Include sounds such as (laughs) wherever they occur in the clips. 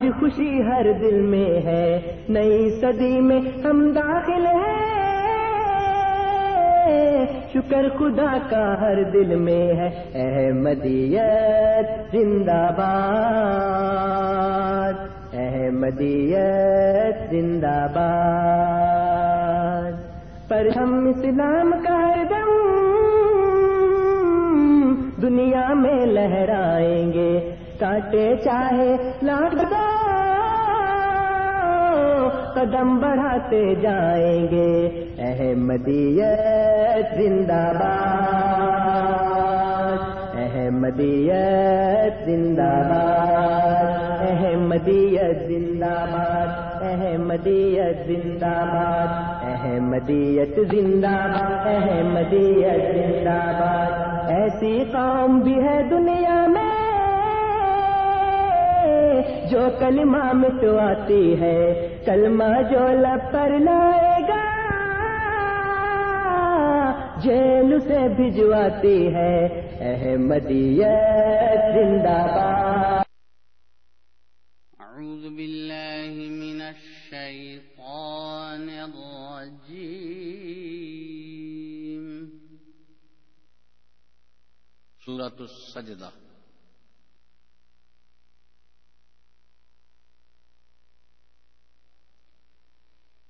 خوشی ہر دل میں ہے۔ نئی صدی میں ہم داخل ہیں۔ شکر خدا کا ہر دل میں ہے۔ احمدیت زندہ باد۔ احمدیت زندہ باد۔ پر ہم اسلام کا ہر دم دنیا میں لہرائیں گے۔ کاٹے چاہے لاکھ قدم بڑھاتے جائیں گے۔ احمدیت زندہ باد۔ احمدیت زندہ باد۔ احمدیت زندہ باد۔ احمدیت زندہ باد۔ احمدیت زندہ باد۔ احمدیت زندہ باد۔ ایسی قوم بھی ہے دنیا میں جو کلمہ مٹواتی ہے کلمہ جو لب پر لائے گا جیل سے بھجواتی ہے۔ احمدیت زندہ باد۔ أعوذ بالله من الشيطان الرجيم سورة السجدة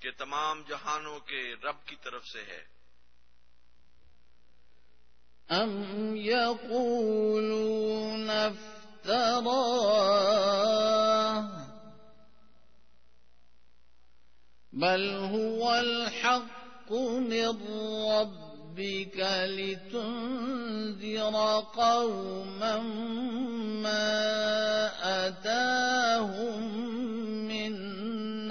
کہ تمام جہانوں کے رب کی طرف سے ہے۔ أم يقولون افتراه بل هو الحق من ربك لتنذر قوما ما أتاهم من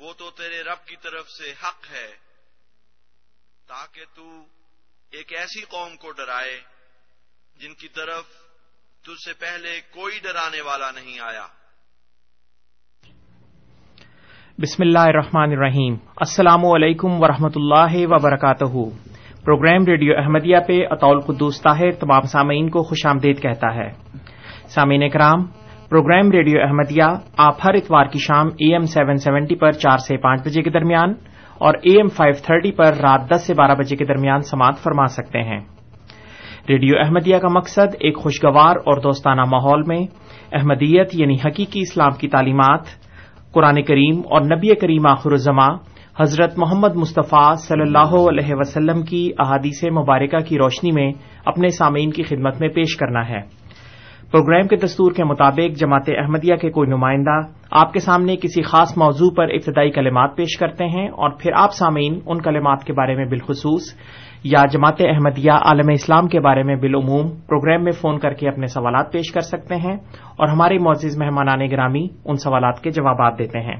وہ تو تیرے رب کی طرف سے حق ہے، تاکہ تو ایک ایسی قوم کو ڈرائے جن کی طرف تجھ سے پہلے کوئی ڈرانے والا نہیں آیا۔ بسم اللہ الرحمن الرحیم۔ السلام علیکم ورحمۃ اللہ وبرکاتہ۔ پروگرام ریڈیو احمدیہ پہ اطول قدوس طاہر تمام سامعین کو خوش آمدید کہتا ہے۔ سامعین کرام پروگرام ریڈیو احمدیہ آپ ہر اتوار کی شام اے ایم سیون سیونٹی پر چار سے پانچ بجے کے درمیان اور اے ایم فائیو تھرٹی پر رات دس سے بارہ بجے کے درمیان سماعت فرما سکتے ہیں۔ ریڈیو احمدیہ کا مقصد ایک خوشگوار اور دوستانہ ماحول میں احمدیت یعنی حقیقی اسلام کی تعلیمات، قرآن کریم اور نبی کریم آخر الزما حضرت محمد مصطفیٰ صلی اللہ علیہ وسلم کی احادیث مبارکہ کی روشنی میں اپنے سامعین کی خدمت میں پیش کرنا ہے۔ پروگرام کے دستور کے مطابق جماعت احمدیہ کے کوئی نمائندہ آپ کے سامنے کسی خاص موضوع پر ابتدائی کلمات پیش کرتے ہیں اور پھر آپ سامعین ان کلمات کے بارے میں بالخصوص یا جماعت احمدیہ عالم اسلام کے بارے میں بالعموم پروگرام میں فون کر کے اپنے سوالات پیش کر سکتے ہیں اور ہمارے معزز مہمانان گرامی ان سوالات کے جوابات دیتے ہیں۔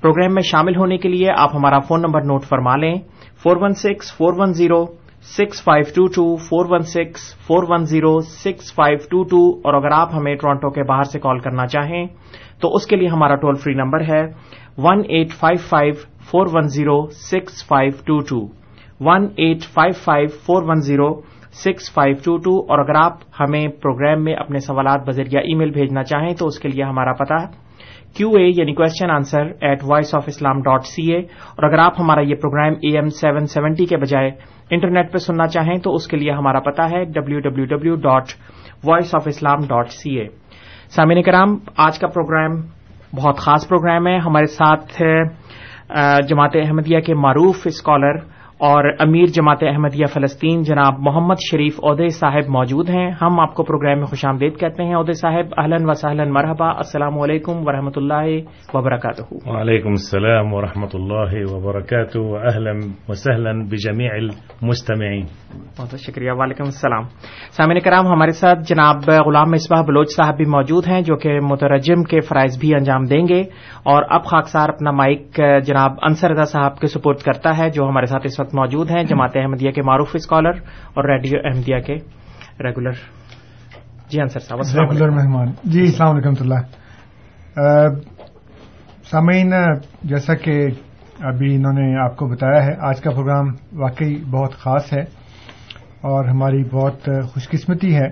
پروگرام میں شامل ہونے کے لیے آپ ہمارا فون نمبر نوٹ فرما لیں۔ Four one six, four one zero six five two two four one six four one zero six five two two اور اگر آپ ہمیں ٹورانٹو کے باہر سے کال کرنا چاہیں تو اس کے لیے ہمارا ٹول فری نمبر ہے one eight five five four one zero six five two two one eight five five four one zero six five two two اور اگر آپ ہمیں پروگرام میں اپنے سوالات بذریعہ ای میل بھیجنا چاہیں تو اس کے لیے ہمارا پتا کیو اے یعنی question answer at voice of Islam dot C A اور اگر آپ ہمارا یہ programme A M seven seventy کے بجائے انٹرنیٹ پہ سننا چاہیں تو اس کے لیے ہمارا پتا ہے W W W dot voice of Islam dot C A سامعین کرام، آج کا پروگرام بہت خاص پروگرام ہے۔ ہمارے ساتھ جماعت احمدیہ کے معروف اسکالر اور امیر جماعت احمدیہ فلسطین جناب محمد شریف عہدے صاحب موجود ہیں۔ ہم آپ کو پروگرام میں خوش آمدید کہتے ہیں عہدے صاحب۔ اہلن و سہلن مرحبا۔ السلام علیکم و رحمۃ اللہ وبرکاتہ۔ وعلیکم السلام و رحمۃ اللہ وبرکاتہ۔ اہلن و سہلن بجمیع المستمعین۔ بہت بہت شکریہ۔ وعلیکم السلام۔ سامعین کرام ہمارے ساتھ جناب غلام مصباح بلوچ صاحب بھی موجود ہیں جو کہ مترجم کے فرائض بھی انجام دیں گے۔ اور اب خاکسار اپنا مائک جناب انصر رضا صاحب کے سپورٹ کرتا ہے جو ہمارے ساتھ اس وقت موجود ہیں، جماعت احمدیہ کے معروف اسکالر اور ریڈیو احمدیہ کے ریگولر جی انصر صاحب ریگولر مہمان. جی السلام علیکم اللہ. سامعین، جیسا کہ ابھی انہوں نے آپ کو بتایا ہے، آج کا پروگرام واقعی بہت خاص ہے اور ہماری بہت خوش قسمتی ہے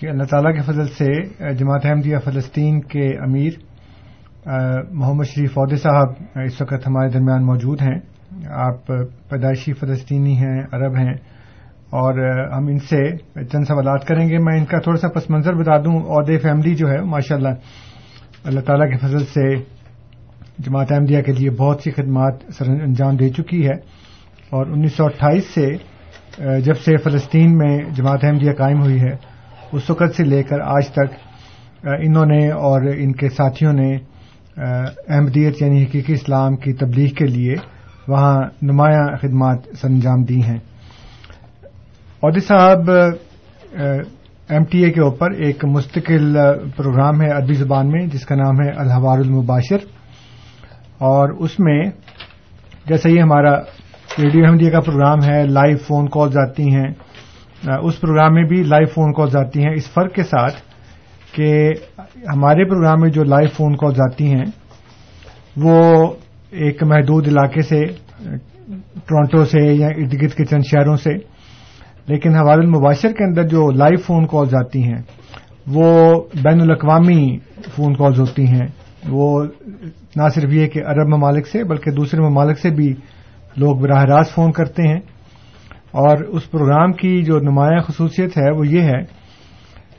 کہ اللہ تعالیٰ کے فضل سے جماعت احمدیہ فلسطین کے امیر محمد شریف عہدے صاحب اس وقت ہمارے درمیان موجود ہیں۔ آپ پیدائشی فلسطینی ہیں، عرب ہیں، اور ہم ان سے چند سوالات کریں گے۔ میں ان کا تھوڑا سا پس منظر بتا دوں۔ عہدے فیملی جو ہے ماشاء اللہ اللہ تعالیٰ کے فضل سے جماعت احمدیہ کے لیے بہت سی خدمات سر انجام دے چکی ہے۔ اور انیس سو اٹھائیس سے، جب سے فلسطین میں جماعت احمدیہ قائم ہوئی ہے، اس وقت سے لے کر آج تک، انہوں نے اور ان کے ساتھیوں نے، احمدیت یعنی حقیقی اسلام کی تبلیغ کے لیے وہاں نمایاں خدمات سر انجام دی ہیں۔ عہدے صاحب ایم ٹی اے کے اوپر ایک مستقل پروگرام ہے عربی زبان میں، جس کا نام ہے الحوار المباشر۔ اور اس میں جیسا یہ ہمارا ریڈیو احمدیہ کا پروگرام ہے، لائیو فون کالز آتی ہیں۔ اس پروگرام میں بھی لائیو فون کالز آتی ہیں۔ اس فرق کے ساتھ کہ ہمارے پروگرام میں جو لائیو فون کالز آتی ہیں، وہ ایک محدود علاقے سے ٹورانٹو سے یا ارد گرد کے چند شہروں سے۔ لیکن حوال المباشر کے اندر جو لائیو فون کالز آتی ہیں، وہ بین الاقوامی فون کالز ہوتی ہیں۔ وہ نہ صرف یہ کہ عرب ممالک سے، بلکہ دوسرے ممالک سے بھی لوگ براہ راست فون کرتے ہیں۔ اور اس پروگرام کی جو نمایاں خصوصیت ہے، وہ یہ ہے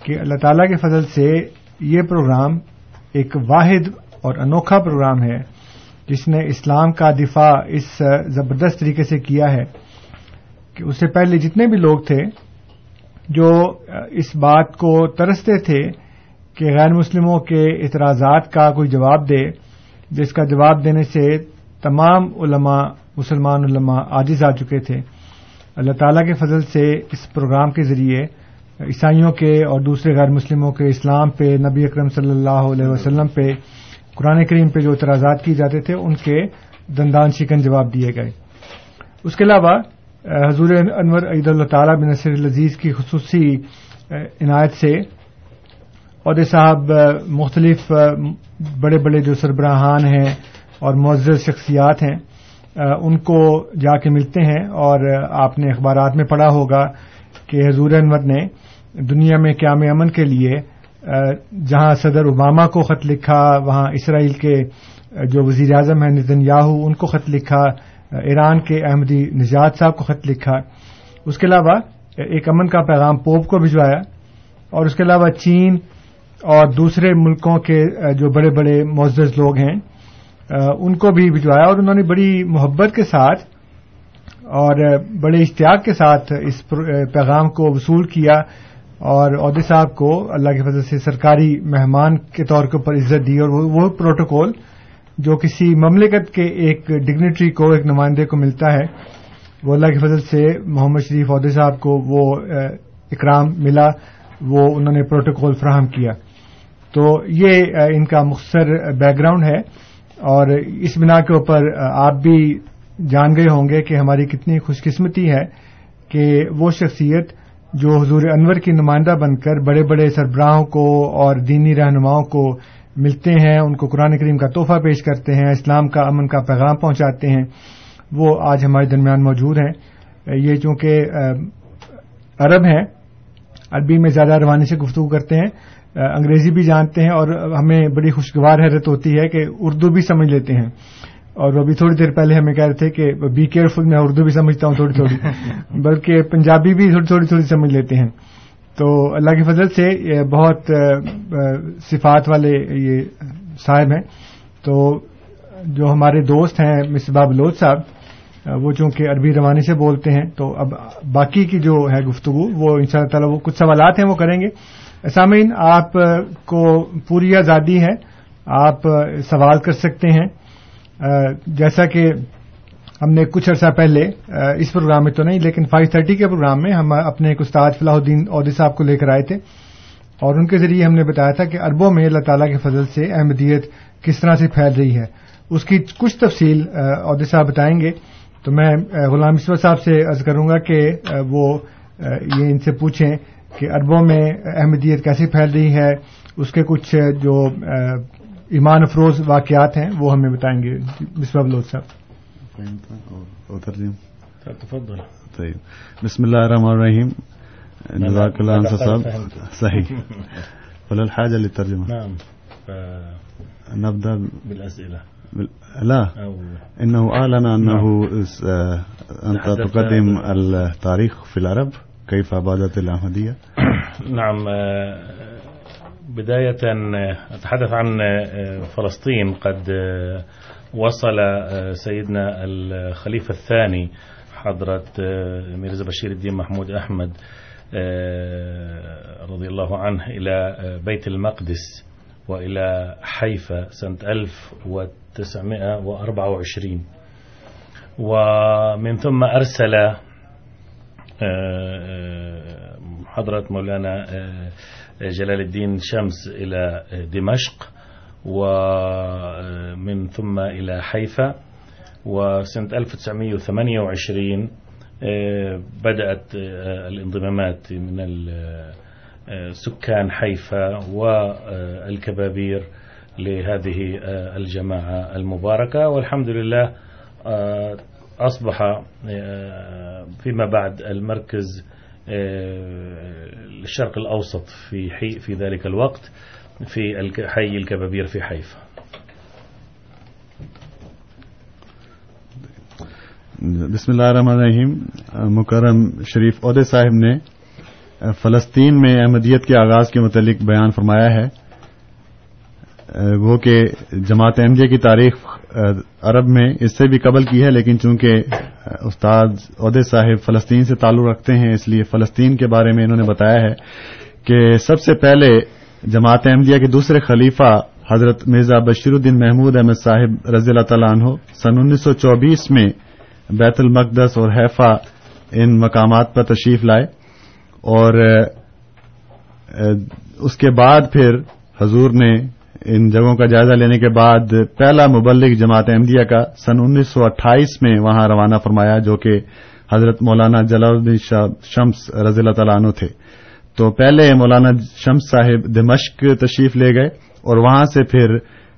کہ اللہ تعالی کے فضل سے یہ پروگرام ایک واحد اور انوکھا پروگرام ہے۔ جس نے اسلام کا دفاع اس زبردست طریقے سے کیا ہے، کہ اس سے پہلے جتنے بھی لوگ تھے جو اس بات کو ترستے تھے کہ غیر مسلموں کے اعتراضات کا کوئی جواب دے، جس کا جواب دینے سے تمام علماء، مسلمان علماء عاجز آ چکے تھے۔ اللہ تعالی کے فضل سے اس پروگرام کے ذریعے، عیسائیوں کے اور دوسرے غیر مسلموں کے اسلام پہ نبی اکرم صلی اللہ علیہ وسلم پہ قرآن کریم پہ جو اعتراضات کیے جاتے تھے، ان کے دندان شکن جواب دیے گئے۔ اس کے علاوہ حضور انور عید اللہ تعالی بن نصر العزیز کی خصوصی عنایت سے عہدے صاحب مختلف بڑے بڑے جو سربراہان ہیں اور معزز شخصیات ہیں ان کو جا کے ملتے ہیں اور آپ نے اخبارات میں پڑھا ہوگا کہ حضور انور نے دنیا میں قیام امن کے لیے جہاں صدر اوباما کو خط لکھا، وہاں اسرائیل کے جو وزیر اعظم ہیں نتن یاہو ان کو خط لکھا ایران کے احمدی نجات صاحب کو خط لکھا۔ اس کے علاوہ ایک امن کا پیغام پوپ کو بھجوایا، اور اس کے علاوہ چین اور دوسرے ملکوں کے جو بڑے بڑے معزز لوگ ہیں ان کو بھی بھجوایا، اور انہوں نے بڑی محبت کے ساتھ اور بڑے اشتیاق کے ساتھ اس پیغام کو وصول کیا۔ اور عہدے صاحب کو اللہ کی فضل سے سرکاری مہمان کے طور کے اوپر عزت دی اور وہ پروٹوکول جو کسی مملکت کے ایک ڈگنیٹری کو، ایک نمائندے کو ملتا ہے، وہ اللہ کی فضل سے محمد شریف عہدے صاحب کو وہ اکرام ملا، وہ انہوں نے پروٹوکول فراہم کیا۔ تو یہ ان کا مختصر بیک گراؤنڈ ہے اور اس بنا کے اوپر آپ بھی جان گئے ہوں گے کہ ہماری کتنی خوش قسمتی ہے کہ وہ شخصیت جو حضور انور کی نمائندہ بن کر بڑے بڑے سربراہوں کو اور دینی رہنماؤں کو ملتے ہیں، ان کو قرآن کریم کا تحفہ پیش کرتے ہیں، اسلام کا امن کا پیغام پہنچاتے ہیں، وہ آج ہمارے درمیان موجود ہیں۔ یہ چونکہ عرب ہیں، عربی میں زیادہ روانی سے گفتگو کرتے ہیں انگریزی بھی جانتے ہیں اور ہمیں بڑی خوشگوار حیرت ہوتی ہے کہ اردو بھی سمجھ لیتے ہیں۔ اور ابھی تھوڑی دیر پہلے ہمیں کہہ رہے تھے کہ بی کیئرفل میں اردو بھی سمجھتا ہوں تھوڑی تھوڑی (laughs) بلکہ پنجابی بھی تھوڑی تھوڑی تھوڑی سمجھ لیتے ہیں۔ تو اللہ کی فضل سے یہ بہت صفات والے یہ صاحب ہیں۔ تو جو ہمارے دوست ہیں مصباح بلوچ صاحب وہ چونکہ عربی روانی سے بولتے ہیں تو اب باقی کی جو ہے گفتگو وہ ان شاء اللہ تعالی وہ کچھ سوالات ہیں وہ کریں گے۔ سامعین آپ کو پوری آزادی ہے آپ سوال کر سکتے ہیں۔ جیسا کہ ہم نے کچھ عرصہ پہلے اس پروگرام میں تو نہیں، لیکن فائیو تھرٹی کے پروگرام میں ہم اپنے ایک استاد فلاح الدین عہدے صاحب کو لے کر آئے تھے۔ اور ان کے ذریعے ہم نے بتایا تھا کہ اربوں میں اللہ تعالیٰ کے فضل سے احمدیت کس طرح سے پھیل رہی ہے۔ اس کی کچھ تفصیل عہدے صاحب بتائیں گے۔ تو میں غلام اسور صاحب سے عرض کروں گا کہ وہ یہ ان سے پوچھیں کہ اربوں میں احمدیت کیسے پھیل رہی ہے۔ اس کے کچھ، جو ایمان افروز واقعات ہیں وہ ہمیں بتائیں گے۔ مصباح بلوچ صاحب۔ طيب بسم الله الرحمن الرحيم جزاك الله انت صاحب۔ صحيح ولا الحاجه للترجمه نعم۔ نبدا بالاسئله بال... لا۔ انه اعلن انه نعم. تقدم التاريخ في العرب كيف بدات الاحمديه نعم بداية أتحدث عن فلسطين. قد وصل سيدنا الخليفة الثاني حضرة ميرزا بشير الدين محمود أحمد رضي الله عنه إلى بيت المقدس وإلى حيفا سنة 1924 ومن ثم أرسل آه، حضرة مولانا جلال الدين شمس إلى دمشق ومن ثم إلى حيفا وسنة 1928 بدأت الانضمامات من سكان حيفا والكبابير لهذه الجماعة المباركة. والحمد لله أصبح فيما بعد المركز آه، الشرق الأوسط في حي في ذلك الوقت، في حي الكبابير في حيفا. بسم اللہ الرحمن الرحیم. مکرم شریف عہدے صاحب نے فلسطین میں احمدیت کے آغاز کے متعلق بیان فرمایا ہے۔ وہ کہ جماعت احمدیہ کی تاریخ عرب میں اس سے بھی قبل کی ہے، لیکن چونکہ استاد عہدے صاحب فلسطین سے تعلق رکھتے ہیں، اس لیے فلسطین کے بارے میں انہوں نے بتایا ہے کہ سب سے پہلے جماعت احمدیہ کے دوسرے خلیفہ حضرت مرزا بشیر الدین محمود احمد صاحب رضی اللہ تعالیٰ عنہ سن انیس سو چوبیس میں بیت المقدس اور حیفا ان مقامات پر تشریف لائے اور اس کے بعد پھر حضور نے ان جگہوں کا جائزہ لینے کے بعد پہلا مبلغ جماعت احمدیہ کا سن انیس سو اٹھائیس میں وہاں روانہ فرمایا جو کہ حضرت مولانا جلال الدین شمس رضی اللہ تعالیٰ عنہ تھے۔ تو پہلے مولانا شمس صاحب دمشق تشریف لے گئے اور وہاں سے پھر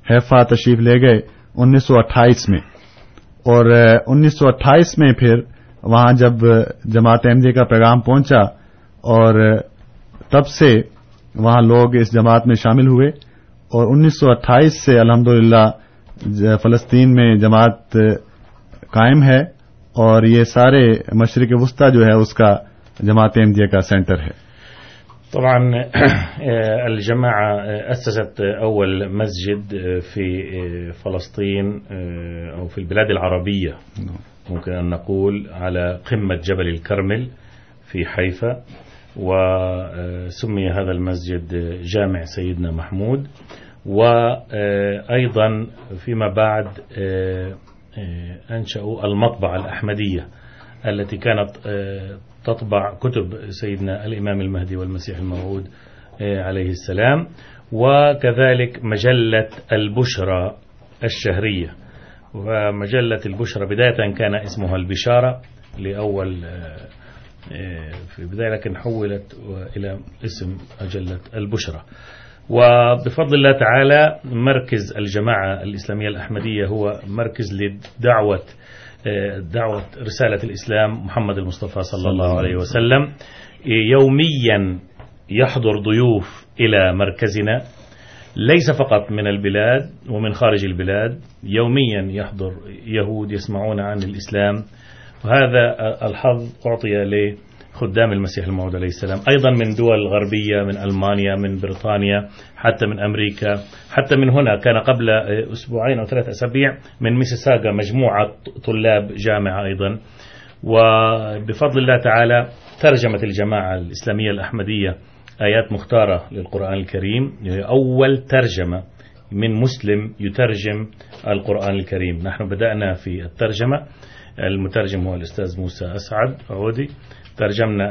حیفا تشریف لے گئے انیس سو اٹھائیس میں۔ اور انیس سو اٹھائیس میں پھر وہاں جب جماعت احمدیہ کا پیغام پہنچا اور تب سے وہاں لوگ اس جماعت میں شامل ہوئے۔ اور انیس سو اٹھائیس سے الحمدللہ فلسطین میں جماعت قائم ہے اور یہ سارے مشرق وسطی جو ہے، اس کا جماعت احمدیہ کا سینٹر ہے۔ طبعا الجماعة أسست أول مسجد في فلسطين أو في البلاد العربية ممكن أن نقول، على قمة جبل الكرمل في حيفا وسمي هذا المسجد جامع سيدنا محمود۔ وأيضا فيما بعد، أنشأوا المطبعة الأحمدية التي كانت، تطبع كتب سيدنا الإمام المهدي والمسيح الموعود، عليه السلام. وكذلك مجلة البشرى الشهرية. ومجلة البشرى بداية كان اسمها البشارة لأول، في البداية لكن حولت إلى اسم مجلة البشرى. وبفضل الله تعالى مركز الجماعة الإسلامية الأحمدية هو مركز لدعوة دعوة رسالة الإسلام محمد المصطفى صلى الله عليه وسلم. يوميا يحضر ضيوف إلى مركزنا ليس فقط من البلاد ومن خارج البلاد يوميا يحضر يهود يسمعون عن الإسلام. وهذا الحظ أعطي لخدام المسيح الموعود عليه السلام. أيضا من دول غربية، من ألمانيا، من بريطانيا، حتى من أمريكا. حتى من هنا كان قبل أسبوعين أو ثلاثة أسابيع من ميسيساغا مجموعة طلاب جامعة أيضا. وبفضل الله تعالى ترجمت الجماعة الإسلامية الأحمدية آيات مختارة للقرآن الكريم. أول ترجمة من مسلم يترجم القرآن الكريم. نحن بدأنا في الترجمة. المترجم هو الأستاذ موسى أسعد عودي. ترجمنا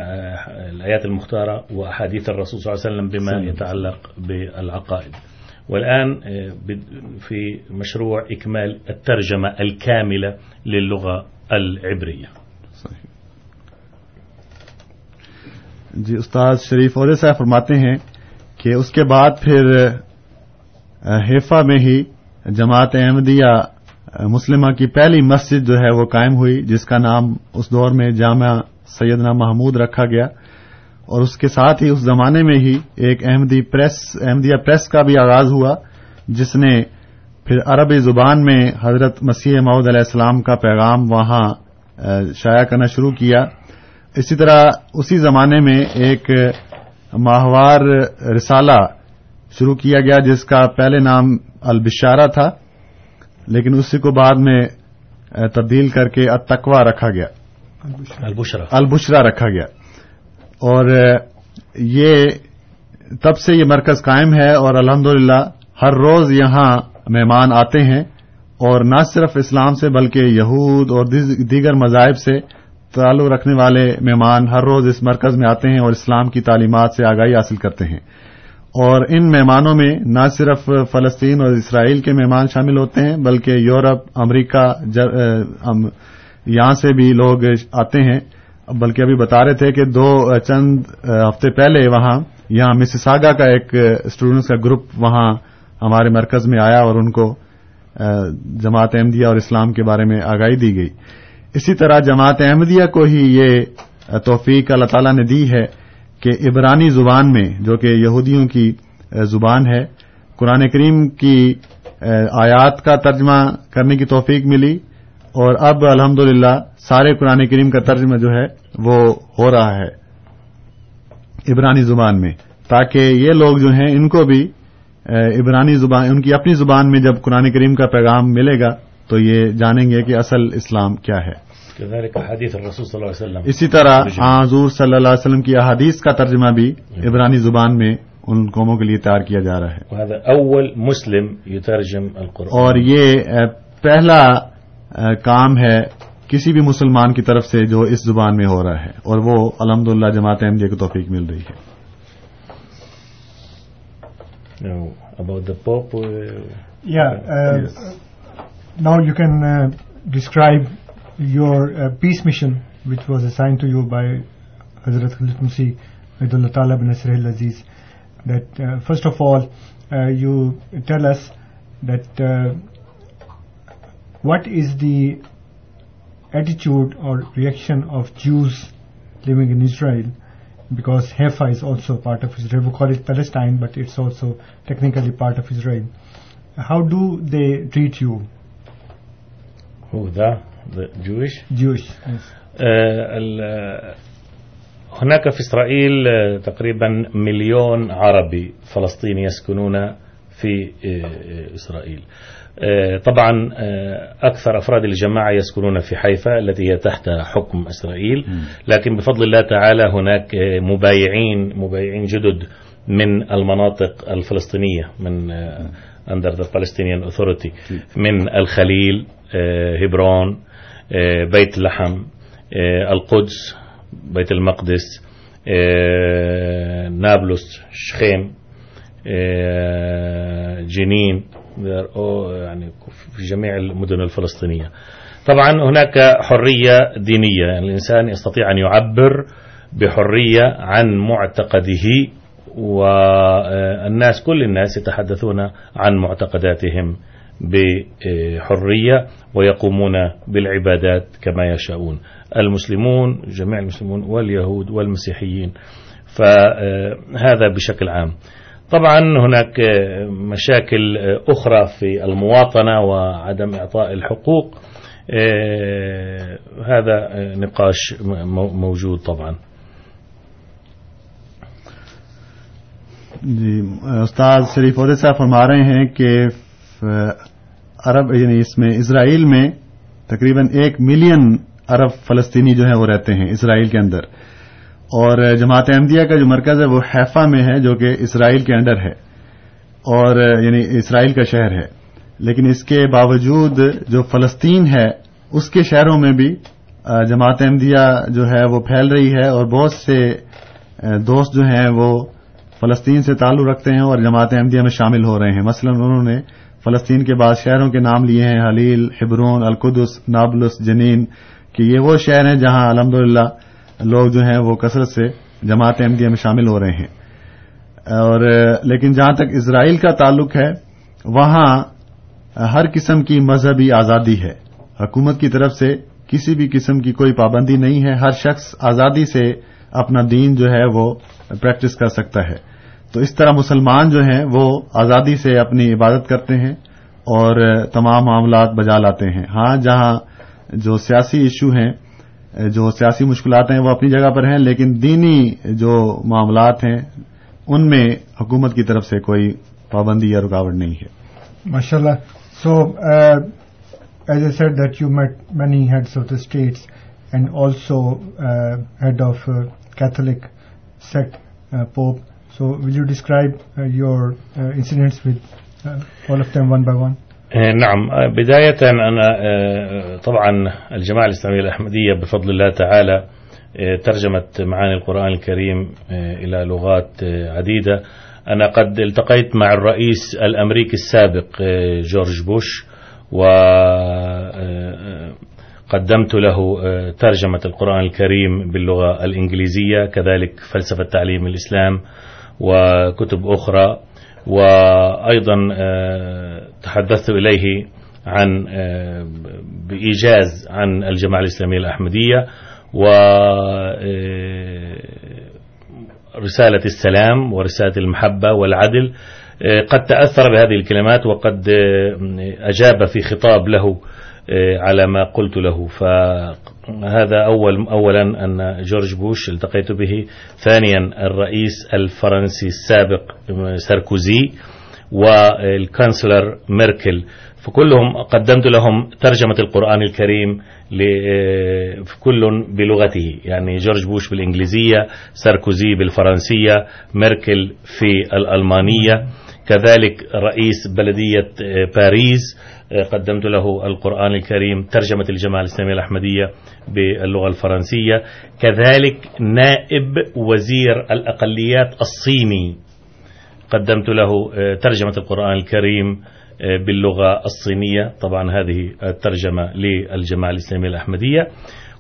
الآيات المختارة وأحاديث الرسول صلى الله عليه وسلم بما يتعلق بالعقائد. والآن في مشروع إكمال الترجمة الكاملة للغة العبرية. جی استاد شریف عہدے صاحب فرماتے ہیں کہ اس کے بعد پھر حیفا میں ہی جماعت احمدیہ مسلمہ کی پہلی مسجد جو ہے وہ قائم ہوئی جس کا نام اس دور میں جامعہ سیدنا محمود رکھا گیا اور اس کے ساتھ ہی اس زمانے میں ہی ایک احمدی پریس، احمدیہ پریس کا بھی آغاز ہوا، جس نے پھر عربی زبان میں حضرت مسیح معود علیہ السلام کا پیغام وہاں شائع کرنا شروع کیا۔ اسی طرح اسی زمانے میں ایک ماہوار رسالہ شروع کیا گیا، جس کا پہلے نام البشارہ تھا، لیکن اسی کو بعد میں تبدیل کر کے اتقوا رکھا گیا۔ البشرا. البشرا. رکھا گیا۔ اور یہ تب سے یہ مرکز قائم ہے اور الحمدللہ ہر روز یہاں مہمان آتے ہیں اور نہ صرف اسلام سے بلکہ یہود اور دیگر مذاہب سے تعلق رکھنے والے مہمان ہر روز اس مرکز میں آتے ہیں اور اسلام کی تعلیمات سے آگاہی حاصل کرتے ہیں۔ اور ان مہمانوں میں نہ صرف فلسطین اور اسرائیل کے مہمان شامل ہوتے ہیں بلکہ یورپ امریکہ یہاں سے بھی لوگ آتے ہیں۔ بلکہ ابھی بتا رہے تھے کہ دو چند ہفتے پہلے وہاں یہاں مسساگا کا ایک اسٹوڈنٹس کا گروپ وہاں ہمارے مرکز میں آیا اور ان کو جماعت احمدیہ اور اسلام کے بارے میں آگاہی دی گئی۔ اسی طرح جماعت احمدیہ کو ہی یہ توفیق اللہ تعالی نے دی ہے کہ عبرانی زبان میں، جو کہ یہودیوں کی زبان ہے، قرآن کریم کی آیات کا ترجمہ کرنے کی توفیق ملی۔ اور اب الحمد سارے قرآن کریم کا ترجمہ جو ہے وہ ہو رہا ہے عبرانی زبان میں تاکہ یہ لوگ جو ہیں ان کو بھی عبرانی زبان ان کی اپنی زبان میں جب قرآن کریم کا پیغام ملے گا تو یہ جانیں گے کہ اصل اسلام کیا ہے۔ اسی طرح حضور صلی اللہ علیہ وسلم کی احادیث کا ترجمہ بھی عبرانی زبان میں ان قوموں کے لیے تیار کیا جا رہا ہے۔ اول مسلم يترجم القرآن۔ اور یہ پہلا کام ہے کسی بھی مسلمان کی طرف سے جو اس زبان میں ہو رہا ہے اور وہ الحمد للہ جماعت احمد کو توفیق مل رہی ہے۔ Now you can describe your peace mission which was assign to you by حضرت خلط مسیح عید اللہ تعالیٰ سر عزیز that first of all you tell us that what is the ایٹیچیوڈ or reaction of Jews Jews in Israel because Haifa is also part of Israel we call it Palestine but it's also technically part of Israel how do they treat you هناك في إسرائيل uh, تقريبا مليون عربي فلسطيني يسكنون في إسرائيل. طبعا أكثر أفراد الجماعة يسكنون في حيفا التي هي تحت حكم إسرائيل. لكن بفضل الله تعالى هناك مبايعين مبايعين جدد من المناطق الفلسطينية من under the Palestinian Authority من الخليل هبرون بيت لحم القدس بيت المقدس نابلس شخيم. جنين يعني في جميع المدن الفلسطينية. طبعا هناك حرية دينية، يعني الإنسان يستطيع أن يعبر بحرية عن معتقده، والناس، كل الناس يتحدثون عن معتقداتهم بحرية، ويقومون بالعبادات كما يشاءون. المسلمون، جميع المسلمون، واليهود، والمسيحيين، فهذا بشكل عام. طبعا هناك مشاكل أخرى في المواطنة وعدم إعطاء الحقوق. هذا نقاش موجود طبعا. جی استاد شریف عہدے صاحب فرما رہے ہیں کہ عرب یعنی اس میں اسرائیل میں تقریباً ایک ملین عرب فلسطینی جو ہیں وہ رہتے ہیں اسرائیل کے اندر۔ اور جماعت احمدیہ کا جو مرکز ہے وہ حیفا میں ہے جو کہ اسرائیل کے انڈر ہے اور یعنی اسرائیل کا شہر ہے لیکن اس کے باوجود جو فلسطین ہے، اس کے شہروں میں بھی جماعت احمدیہ جو ہے وہ پھیل رہی ہے اور بہت سے دوست جو ہیں وہ فلسطین سے تعلق رکھتے ہیں اور جماعت احمدیہ میں شامل ہو رہے ہیں۔ مثلا انہوں نے فلسطین کے بعض شہروں کے نام لیے ہیں، حلیل حبرون القدس، نابلس، جنین، کہ یہ وہ شہر ہیں جہاں الحمد لوگ جو ہیں وہ کثرت سے جماعت احمدیہ میں شامل ہو رہے ہیں۔ اور، لیکن جہاں تک اسرائیل کا تعلق ہے، وہاں ہر قسم کی مذہبی آزادی ہے۔ حکومت کی طرف سے کسی بھی قسم کی کوئی پابندی نہیں ہے۔ ہر شخص آزادی سے اپنا دین جو ہے وہ پریکٹس کر سکتا ہے۔ تو اس طرح مسلمان جو ہیں، وہ آزادی سے اپنی عبادت کرتے ہیں اور تمام معاملات بجا لاتے ہیں۔ ہاں جہاں جو سیاسی ایشو ہیں جو سیاسی مشکلات ہیں وہ اپنی جگہ پر ہیں، لیکن دینی جو معاملات ہیں، ان میں حکومت کی طرف سے کوئی پابندی یا رکاوٹ نہیں ہے۔ ماشاء اللہ so as I said that you met many heads of the states and also head of Catholic sect Pope so will you describe your incidents with all of them one by one نعم. بداية، أنا طبعا الجماعة الإسلامية الأحمدية بفضل الله تعالى ترجمت معاني القرآن الكريم إلى لغات عديدة. أنا قد التقيت مع الرئيس الأمريكي السابق جورج بوش وقدمت له ترجمة القرآن الكريم باللغة الإنجليزية، كذلك فلسفة تعليم الإسلام، وكتب أخرى. وأيضا تحدثت إليه عن بإيجاز عن الجماعة الإسلامية الأحمدية ورسالة السلام ورسالة المحبة والعدل. قد تأثر بهذه الكلمات وقد أجاب في خطاب له على ما قلت له. فهذا أول أولا أن جورج بوش التقيت به. ثانيا الرئيس الفرنسي السابق ساركوزي والكانسلر ميركل. فكلهم قدمت لهم ترجمة القرآن الكريم كل بلغته. يعني جورج بوش بالإنجليزية، ساركوزي بالفرنسية، ميركل في الألمانية. كذلك رئيس بلدية باريس قدمت له القرآن الكريم، ترجمة الجماعة الإسلامية الأحمدية باللغة الفرنسية. كذلك نائب وزير الأقليات الصيني. قدمت له ترجمة القرآن الكريم باللغة الصينية. طبعا هذه الترجمة للجماعة الإسلامية الأحمدية.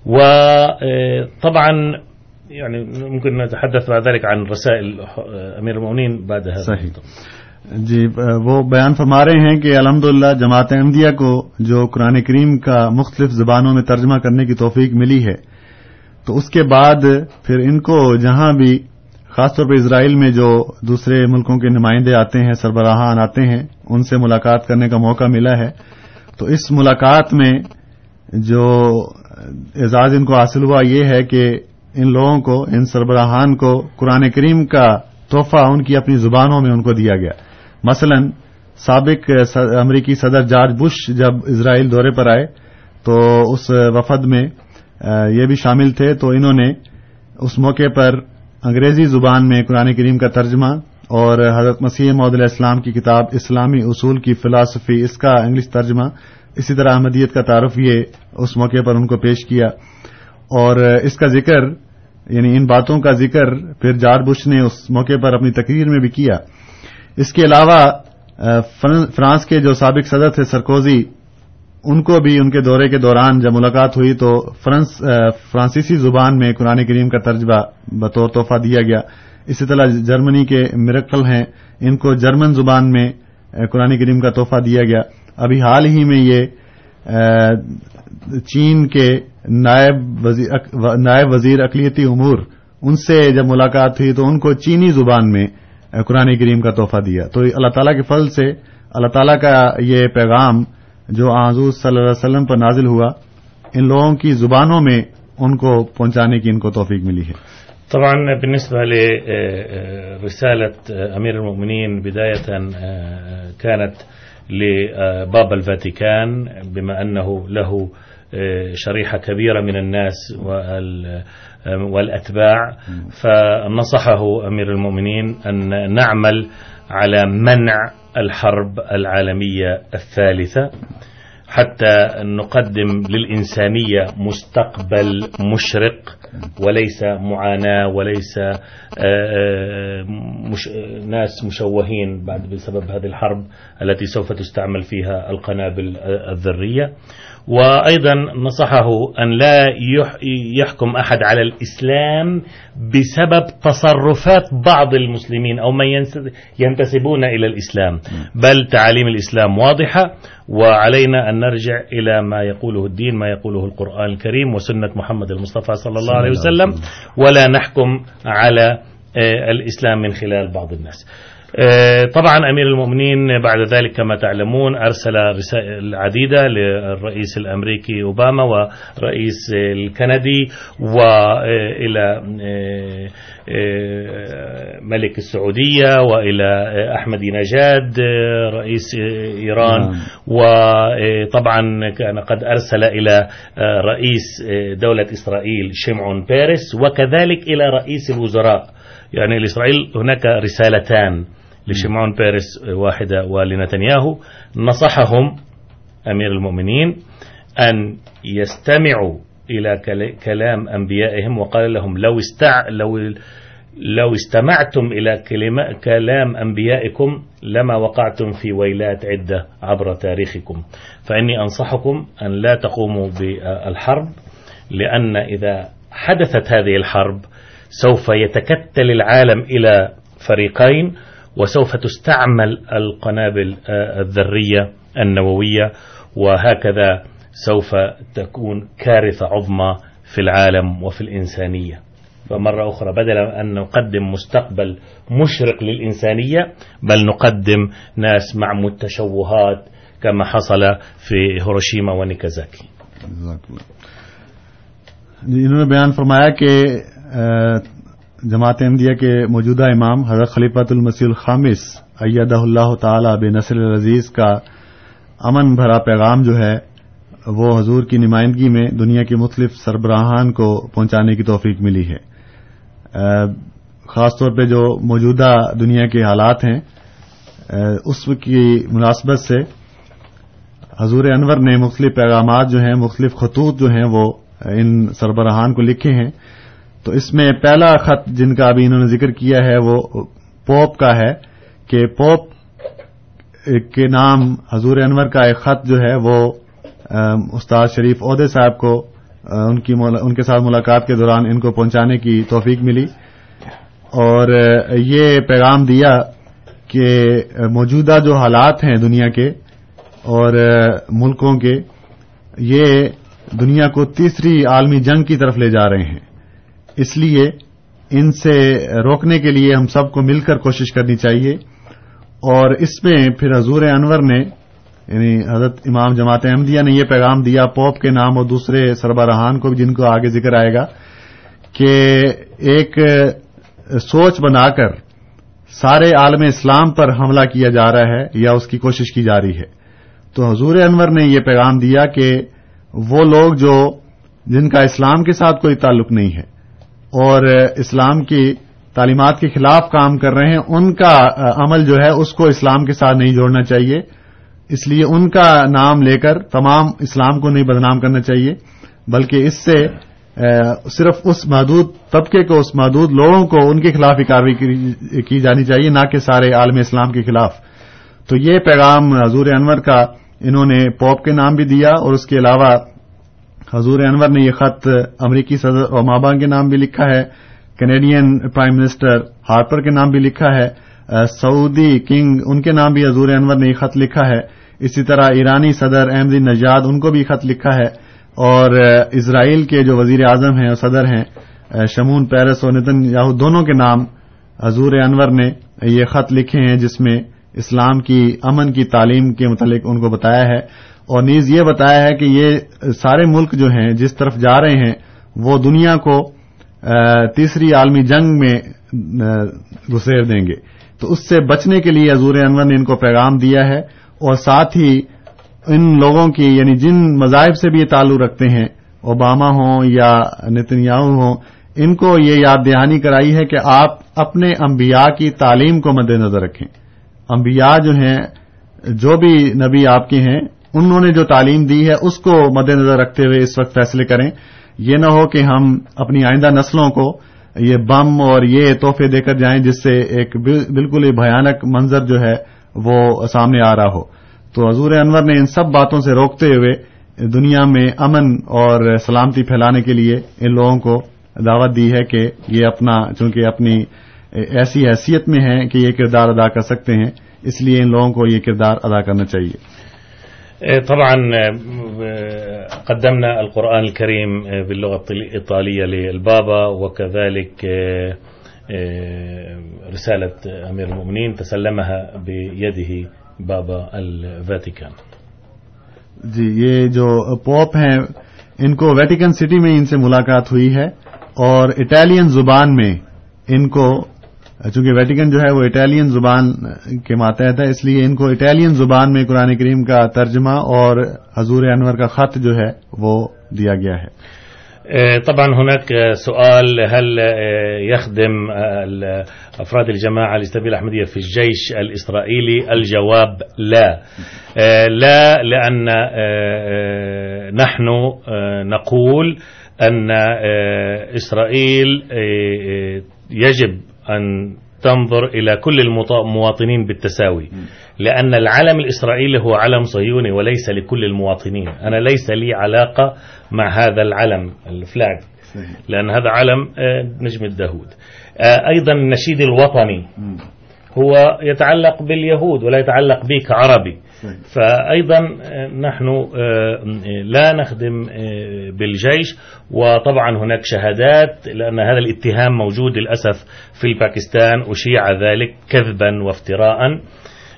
وطبعا يعني ممكن نتحدث بعد ذلك عن رسائل أمير المؤمنين بعد هذا صحيح. جی وہ بیان فرما رہے ہیں کہ الحمد جماعت احمدیہ کو جو قرآن کریم کا مختلف زبانوں میں ترجمہ کرنے کی توفیق ملی ہے، تو اس کے بعد پھر ان کو جہاں بھی، خاص طور پہ اسرائیل میں جو دوسرے ملکوں کے نمائندے آتے ہیں، سربراہان آتے ہیں، ان سے ملاقات کرنے کا موقع ملا ہے۔ تو اس ملاقات میں جو اعزاز ان کو حاصل ہوا یہ ہے کہ ان لوگوں کو، ان سربراہان کو قرآن کریم کا تحفہ ان کی اپنی زبانوں میں ان کو دیا گیا۔ مثلا سابق امریکی صدر جارج بش جب اسرائیل دورے پر آئے، تو اس وفد میں یہ بھی شامل تھے، تو انہوں نے اس موقع پر انگریزی زبان میں قرآن کریم کا ترجمہ اور حضرت مسیح محدود اسلام کی کتاب اسلامی اصول کی فلاسفی، اس کا انگلش ترجمہ، اسی طرح احمدیت کا تعارف، یہ اس موقع پر ان کو پیش کیا۔ اور اس کا ذکر یعنی ان باتوں کا ذکر، پھر جارج بش نے اس موقع پر اپنی تقریر میں بھی کیا۔ اس کے علاوہ فرانس کے جو سابق صدر تھے سرکوزی، ان کو بھی ان کے دورے کے دوران جب ملاقات ہوئی تو فرانس فرانسیسی زبان میں قرآن کریم کا ترجمہ بطور تحفہ دیا گیا۔ اسی طرح جرمنی کے مرکل ہیں، ان کو جرمن زبان میں قرآن کریم کا تحفہ دیا گیا۔ ابھی حال ہی میں یہ چین کے نائب وزیر نائب وزیر اقلیتی امور، ان سے جب ملاقات ہوئی تو ان کو چینی زبان میں قرآن کریم کا تحفہ دیا۔ تو اللہ تعالیٰ کے فضل سے اللہ تعالیٰ کا یہ پیغام جو حضور صلی اللہ علیہ وسلم پر نازل ہوا، ان لوگوں کی زبانوں میں ان کو پہنچانے کی ان کو توفیق ملی ہے۔ طبعا بالنسبة لرسالة أمير المؤمنين، بداية كانت لبابا الفاتيكان، بما أنه له شريحة كبيرة من الناس والأتباع، فنصحه أمير المؤمنين أن نعمل على منع الحرب العالمية الثالثة حتى نقدم للإنسانية مستقبل مشرق وليس معاناة وليس مش، ناس مشوهين بعد بسبب هذه الحرب التي سوف تستعمل فيها القنابل الذرية. وأيضا نصحه أن لا يحكم أحد على الإسلام بسبب تصرفات بعض المسلمين أو من ينتسبون إلى الإسلام. بل تعاليم الإسلام واضحة وعلينا أن نرجع إلى ما يقوله الدين ما يقوله القرآن الكريم وسنة محمد المصطفى صلى الله عليه وسلم. ولا نحكم على الإسلام من خلال بعض الناس. طبعا أمير المؤمنين بعد ذلك كما تعلمون أرسل رسائل عديدة للرئيس الأمريكي أوباما ورئيس الكندي وإلى ملك السعودية وإلى أحمد نجاد رئيس إيران وطبعا كان قد أرسل إلى رئيس دولة إسرائيل شمعون بيرس وكذلك إلى رئيس الوزراء. يعني لإسرائيل هناك رسالتان. لشمعون بيرس واحدة ولنتنياهو نصحهم أمير المؤمنين أن يستمعوا إلى كلام أنبيائهم وقال لهم لو استع، لو لو استمعتم إلى كلمة كلام أنبيائكم لما وقعتم في ويلات عدة عبر تاريخكم. فإني أنصحكم أن لا تقوموا بالحرب، لأن إذا حدثت هذه الحرب سوف يتكتل العالم إلى فريقين. وسوف تستعمل القنابل الذرية النووية، وهكذا سوف تكون كارثة عظمى في العالم وفي الإنسانية. فمرة أخرى بدل أن نقدم مستقبل مشرق للإنسانية، بل نقدم ناس مع متشوهات كما حصل في هيروشيما ونيكازاكي. انہوں نے بیان فرمایا کہ جماعت احمدیہ کے موجودہ امام حضرت خلیفۃ المسیح الخامس ایدہ اللہ تعالی بے نسل العزیز کا امن بھرا پیغام جو ہے، وہ حضور کی نمائندگی میں دنیا کے مختلف سربراہان کو پہنچانے کی توفیق ملی ہے۔ خاص طور پہ جو موجودہ دنیا کے حالات ہیں اس کی مناسبت سے حضور انور نے مختلف پیغامات جو ہیں، مختلف خطوط جو ہیں، وہ ان سربراہان کو لکھے ہیں۔ تو اس میں پہلا خط جن کا ابھی انہوں نے ذکر کیا ہے وہ پوپ کا ہے کہ پوپ کے نام حضور انور کا ایک خط جو ہے وہ استاد شریف عہدے صاحب کو ان کی ان کے ساتھ ملاقات کے دوران ان کو پہنچانے کی توفیق ملی اور یہ پیغام دیا کہ موجودہ جو حالات ہیں دنیا کے اور ملکوں کے، یہ دنیا کو تیسری عالمی جنگ کی طرف لے جا رہے ہیں۔ اس لیے ان سے روکنے کے لیے ہم سب کو مل کر کوشش کرنی چاہیے۔ اور اس میں پھر حضور انور نے یعنی حضرت امام جماعت احمدیہ نے یہ پیغام دیا پوپ کے نام اور دوسرے سربراہان کو جن کو آگے ذکر آئے گا کہ ایک سوچ بنا کر سارے عالم اسلام پر حملہ کیا جا رہا ہے یا اس کی کوشش کی جا رہی ہے۔ تو حضور انور نے یہ پیغام دیا کہ وہ لوگ جو، جن کا اسلام کے ساتھ کوئی تعلق نہیں ہے اور اسلام کی تعلیمات کے خلاف کام کر رہے ہیں، ان کا عمل جو ہے، اس کو اسلام کے ساتھ نہیں جوڑنا چاہیے۔ اس لیے ان کا نام لے کر تمام اسلام کو نہیں بدنام کرنا چاہیے، بلکہ اس سے صرف اس محدود طبقے کو، اس محدود لوگوں کو ان کے خلاف ہی کاروائی کی جانی چاہیے، نہ کہ سارے عالم اسلام کے خلاف۔ تو یہ پیغام حضور انور کا انہوں نے پوپ کے نام بھی دیا اور اس کے علاوہ حضور انور نے یہ خط امریکی صدر اوباما کے نام بھی لکھا ہے کینیڈین پرائم منسٹر ہارپر کے نام بھی لکھا ہے سعودی کنگ ان کے نام بھی حضور انور نے یہ خط لکھا ہے۔ اسی طرح ایرانی صدر احمدی جی نجاد ان کو بھی خط لکھا ہے۔ اور اسرائیل کے جو وزیر اعظم ہیں اور صدر ہیں شمون پیرس اور نتن یاہو دونوں کے نام حضور انور نے یہ خط لکھے ہیں، جس میں اسلام کی امن کی تعلیم کے متعلق ان کو بتایا ہے۔ اور نیز یہ بتایا ہے کہ یہ سارے ملک جو ہیں، جس طرف جا رہے ہیں، وہ دنیا کو تیسری عالمی جنگ میں گسیر دیں گے۔ تو اس سے بچنے کے لیے حضور انور نے ان کو پیغام دیا ہے اور ساتھ ہی ان لوگوں کی یعنی جن مذاہب سے بھی یہ تعلق رکھتے ہیں، اوباما ہوں یا نتنیاہو ہوں، ان کو یہ یاد دہانی کرائی ہے کہ آپ اپنے انبیاء کی تعلیم کو مد نظر رکھیں۔ انبیاء جو ہیں، جو بھی نبی آپ کے ہیں انہوں نے جو تعلیم دی ہے، اس کو مد نظر رکھتے ہوئے اس وقت فیصلے کریں۔ یہ نہ ہو کہ ہم اپنی آئندہ نسلوں کو یہ بم اور یہ تحفے دے کر جائیں جس سے ایک بالکل ہی بھیانک منظر جو ہے وہ سامنے آ رہا ہو۔ تو حضور انور نے ان سب باتوں سے روکتے ہوئے دنیا میں امن اور سلامتی پھیلانے کے لیے ان لوگوں کو دعوت دی ہے کہ یہ اپنا، چونکہ اپنی ایسی حیثیت میں ہیں کہ یہ کردار ادا کر سکتے ہیں، اس لیے ان لوگوں کو یہ کردار ادا کرنا چاہیے۔ طبعا قدمنا القرآن الكريم باللغة الإيطالية للبابا، وكذلك رسالة أمير المؤمنين تسلمها بيده بابا الفاتيكان. جی یہ جو پوپ ہیں، ان کو ویٹیکن سٹی میں ان سے ملاقات ہوئی ہے، اور اٹالین زبان میں ان کو چونکہ ویٹیکن جو ہے وہ اٹالین زبان کے ماتحت ہے، اس لیے ان کو اٹالین زبان میں قرآن کریم کا ترجمہ اور حضور انور کا خط جو ہے وہ دیا گیا ہے۔ طبعا هناك سؤال، هل يخدم أفراد الجماعة الإسلامية الأحمدية في الجيش الإسرائيلي الجواب لا۔ لا، لأن نحن نقول أن إسرائيل يجب أن تنظر إلى كل المواطنين بالتساوي. لأن العلم الإسرائيلي هو علم صهيوني وليس لكل المواطنين. أنا ليس لي علاقة مع هذا العلم الفلاج. لأن هذا علم نجم الداود أيضا النشيد الوطني هو يتعلق باليهود ولا يتعلق بك عربي. فأيضا نحن لا نخدم بالجيش، وطبعا هناك شهادات، لأن هذا الاتهام موجود للأسف في باكستان أشيع ذلك كذبا وافتراء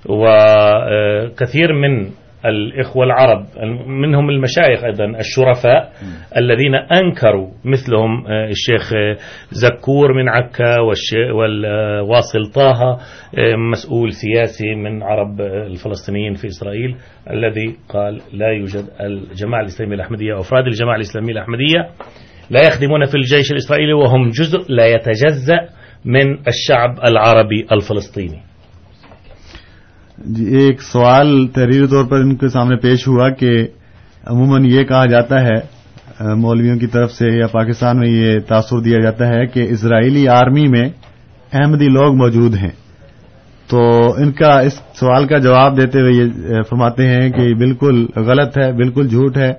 وكثير من الإخوة العرب منهم المشايخ أيضا الشرفاء الذين أنكروا مثلهم الشيخ زكور من عكا والواصل طه مسؤول سياسي من عرب الفلسطينيين في إسرائيل الذي قال لا يوجد الجماعة الإسلامية الأحمدية أو أفراد الجماعة الإسلامية الأحمدية لا يخدمون في الجيش الإسرائيلي وهم جزء لا يتجزأ من الشعب العربي الفلسطيني. جی ایک سوال تحریری طور پر ان کے سامنے پیش ہوا کہ عموماً یہ کہا جاتا ہے، مولویوں کی طرف سے یا پاکستان میں یہ تاثر دیا جاتا ہے کہ اسرائیلی آرمی میں احمدی لوگ موجود ہیں۔ تو ان کا اس سوال کا جواب دیتے ہوئے یہ فرماتے ہیں کہ بالکل غلط ہے، بالکل جھوٹ ہے۔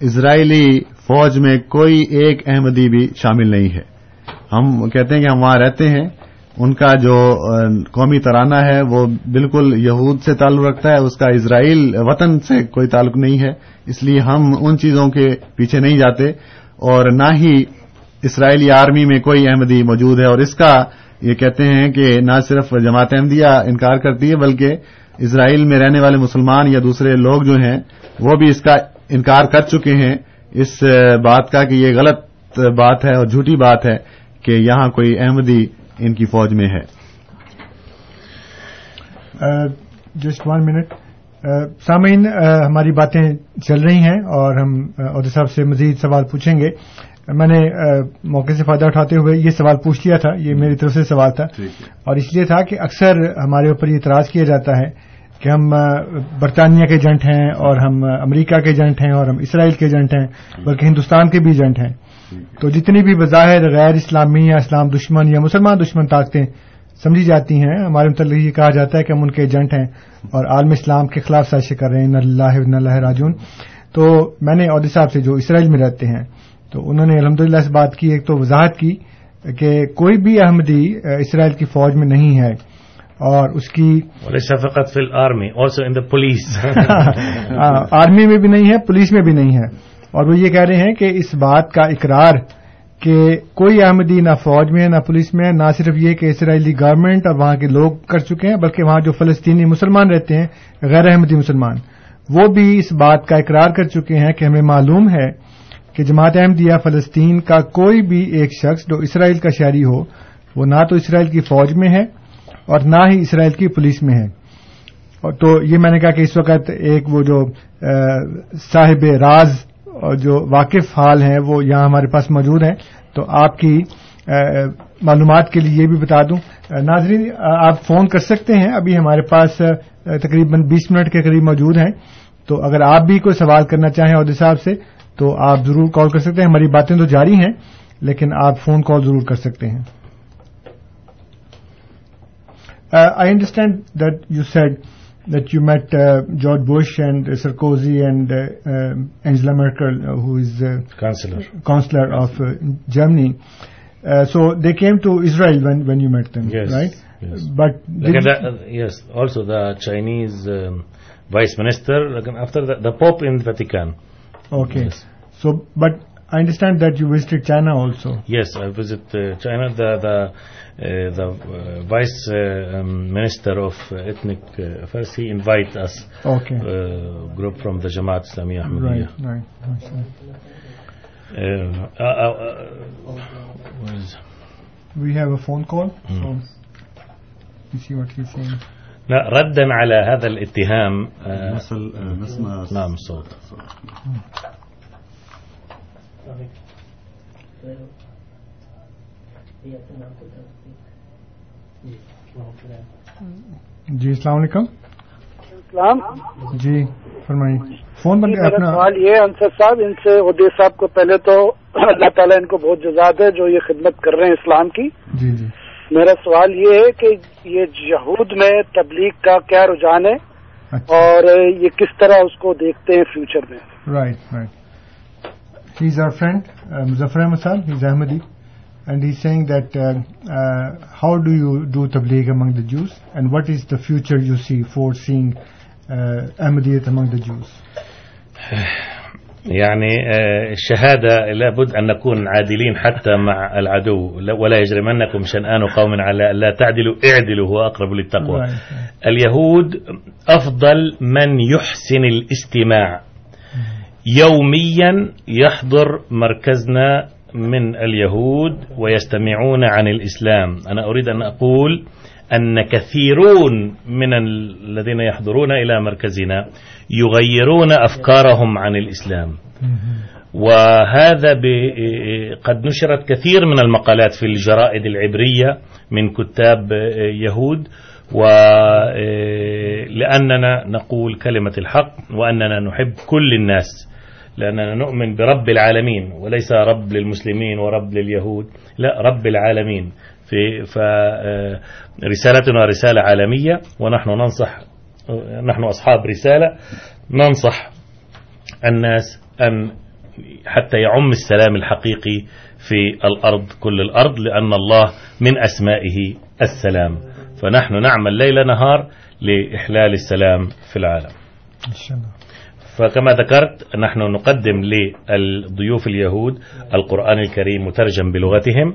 اسرائیلی فوج میں کوئی ایک احمدی بھی شامل نہیں ہے۔ ہم کہتے ہیں کہ ہم وہاں رہتے ہیں ان کا جو قومی ترانہ ہے، وہ بالکل یہود سے تعلق رکھتا ہے، اس کا اسرائیل وطن سے کوئی تعلق نہیں ہے۔ اس لیے ہم ان چیزوں کے پیچھے نہیں جاتے اور نہ ہی اسرائیلی آرمی میں کوئی احمدی موجود ہے۔ اور اس کا یہ کہتے ہیں کہ نہ صرف جماعت احمدیہ انکار کرتی ہے، بلکہ اسرائیل میں رہنے والے مسلمان یا دوسرے لوگ جو ہیں، وہ بھی اس کا انکار کر چکے ہیں۔ اس بات کا کہ یہ غلط بات ہے اور جھوٹی بات ہے کہ یہاں کوئی احمدی ان کی فوج میں ہے۔ جسٹ ون منٹ سامعین ہماری باتیں چل رہی ہیں اور ہم عہدے صاحب سے مزید سوال پوچھیں گے۔ میں نے موقع سے فائدہ اٹھاتے ہوئے یہ سوال پوچھ لیا تھا یہ میری طرف سے سوال تھا۔ اور اس لیے تھا کہ اکثر ہمارے اوپر یہ اعتراض کیا جاتا ہے کہ ہم برطانیہ کے ایجنٹ ہیں اور ہم امریکہ کے ایجنٹ ہیں اور ہم اسرائیل کے ایجنٹ ہیں بلکہ ہندوستان کے بھی ایجنٹ ہیں۔ تو جتنی بھی بظاہر غیر اسلامی یا اسلام دشمن یا مسلمان دشمن طاقتیں سمجھی جاتی ہیں ہمارے متعلق یہ کہا جاتا ہے کہ ہم ان کے ایجنٹ ہیں اور عالم اسلام کے خلاف سازشیں کر رہے ہیں اللہ اللہ راجون تو میں نے عہدے صاحب سے جو اسرائیل میں رہتے ہیں تو انہوں نے الحمدللہ سے بات کی ایک تو وضاحت کی کہ کوئی بھی احمدی اسرائیل کی فوج میں نہیں ہے اور اس کی فقط الارمي also in the police. (laughs) Army میں بھی نہیں ہے پولیس میں بھی نہیں ہے۔ اور وہ یہ کہہ رہے ہیں کہ اس بات کا اقرار کہ کوئی احمدی نہ فوج میں نہ پولیس میں نہ صرف یہ کہ اسرائیلی گورنمنٹ اور وہاں کے لوگ کر چکے ہیں، بلکہ وہاں جو فلسطینی مسلمان رہتے ہیں، غیر احمدی مسلمان، وہ بھی اس بات کا اقرار کر چکے ہیں کہ ہمیں معلوم ہے کہ جماعت احمدیہ فلسطین کا کوئی بھی ایک شخص جو اسرائیل کا شہری ہو، وہ نہ تو اسرائیل کی فوج میں ہے اور نہ ہی اسرائیل کی پولیس میں ہے۔ اور تو یہ میں نے کہا کہ اس وقت ایک وہ جو صاحب راز جو واقف حال ہیں وہ یہاں ہمارے پاس موجود ہیں، تو آپ کی معلومات کے لیے یہ بھی بتا دوں۔ ناظرین آپ فون کر سکتے ہیں۔ ابھی ہمارے پاس تقریباً بیس منٹ کے قریب موجود ہیں۔ تو اگر آپ بھی کوئی سوال کرنا چاہیں عہدے صاحب سے، تو آپ ضرور کال کر سکتے ہیں۔ ہماری باتیں تو جاری ہیں، لیکن آپ فون کال ضرور کر سکتے ہیں۔ I understand that you said that you met George Bush and Sarkozy and Angela Merkel counselor counsellor of Germany so they came to Israel when you met Yes, right yes. But لكن the, yes also the Chinese um, vice minister لكن after the, the Pope in Vatican Okay. Yes. So, but I understand that you visited China also. yes I visit uh, China the the uh, the uh, vice uh, um, minister of uh, ethnic uh, affairs he invite us Okay. uh, group from the Jamaat Islamiyya Ahmadiyya right, right. Uh, uh, uh, uh, is- We have a phone call. So, you see what he's saying. لا ردا على هذا الاتهام آه، نصل نسمع نعم الصوت جی السلام علیکم۔ اسلام جی فرمائیے۔ Phone بند اپنا سوال یہ ہے انصر صاحب ان سے عدی صاحب کو پہلے تو اللہ تعالیٰ ان کو بہت جزاد ہے جو یہ خدمت کر رہے ہیں اسلام کی۔ جی جی۔ میرا سوال یہ ہے کہ یہ یہود میں تبلیغ کا کیا رجحان ہے؟ اچھا۔ اور یہ کس طرح اس کو دیکھتے ہیں فیوچر میں؟ Right right he is our friend Muzaffar Ahmad sahib he is Ahmadi and he saying that how do you do تبلیغ among the Jews and what is the future you see foreseeing Ahmadiyyat among the Jews يعني آه، الشهادة لابد أن نكون عادلين حتى مع العدو. لا- ولا يجرمنكم شنآن قوم على ألا تعدلوا اعدلوا هو أقرب للتقوى. اليهود أفضل من يحسن الاستماع. يوميا يحضر مركزنا من اليهود ويستمعون عن الإسلام. أنا أريد أن أقول أن كثيرون من الذين يحضرون إلى مركزنا يغيرون أفكارهم عن الإسلام. وهذا قد نشرت كثير من المقالات في الجرائد العبرية من كتاب يهود. ولأننا نقول كلمة الحق وأننا نحب كل الناس. لأننا نؤمن برب العالمين، وليس رب للمسلمين ورب لليهود، لا، رب العالمين. في فرسالتنا رسالة عالمية، ونحن ننصح، نحن أصحاب رسالة، ننصح الناس أن حتى يعم السلام الحقيقي في الأرض، كل الأرض، لأن الله من أسمائه السلام. فنحن نعمل ليل نهار لإحلال السلام في العالم. ان شاء الله. فكما ذكرت نحن نقدم للضيوف اليهود القرآن الكريم مترجم بلغتهم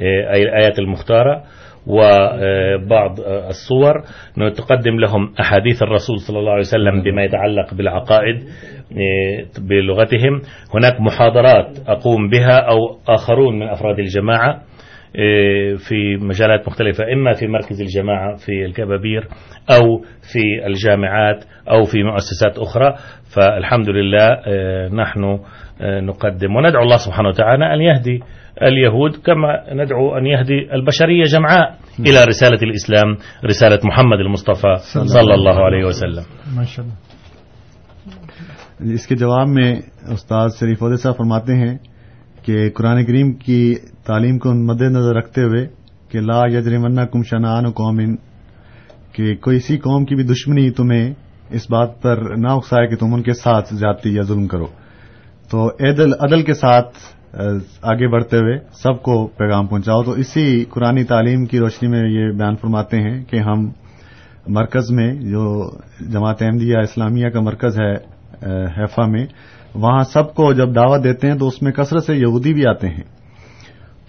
أي الآيات المختارة وبعض الصور، نتقدم لهم أحاديث الرسول صلى الله عليه وسلم بما يتعلق بالعقائد بلغتهم هناك محاضرات أقوم بها أو آخرون من أفراد الجماعة في مجالات مختلفة إما في مركز الجماعة في الكبابير أو في الجامعات أو في مؤسسات أخرى. فالحمد لله نحن نقدم. وندعو الله سبحانه وتعالى أن يهدي اليهود كما ندعو أن يهدي البشرية جمعاء إلى رسالة الإسلام رسالة محمد المصطفى صلى الله عليه وسلم. ماشاء اللہ اس کے جواب میں استاد شریف عہدے صاحب فرماتے ہیں کہ قرآن کریم کی تعلیم کو مد نظر رکھتے ہوئے کہ لا یجرمنا کم شنان قومن کہ کوئی سی قوم کی بھی دشمنی تمہیں اس بات پر نہ اکسائے کہ تم ان کے ساتھ جاتی یا ظلم کرو۔ تو عدل عدل کے ساتھ آگے بڑھتے ہوئے سب کو پیغام پہنچاؤ۔ تو اسی قرآن تعلیم کی روشنی میں یہ بیان فرماتے ہیں کہ ہم مرکز میں جو جماعت احمدیہ اسلامیہ کا مرکز ہے حیفا میں وہاں سب کو جب دعوت دیتے ہیں تو اس میں کثرت سے یہودی بھی آتے ہیں۔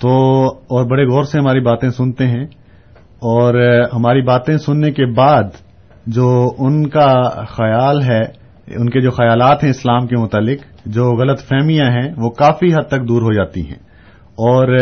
تو اور بڑے غور سے ہماری باتیں سنتے ہیں۔ اور ہماری باتیں سننے کے بعد جو ان کا خیال ہے، ان کے جو خیالات ہیں اسلام کے متعلق، جو غلط فہمیاں ہیں، وہ کافی حد تک دور ہو جاتی ہیں۔ اور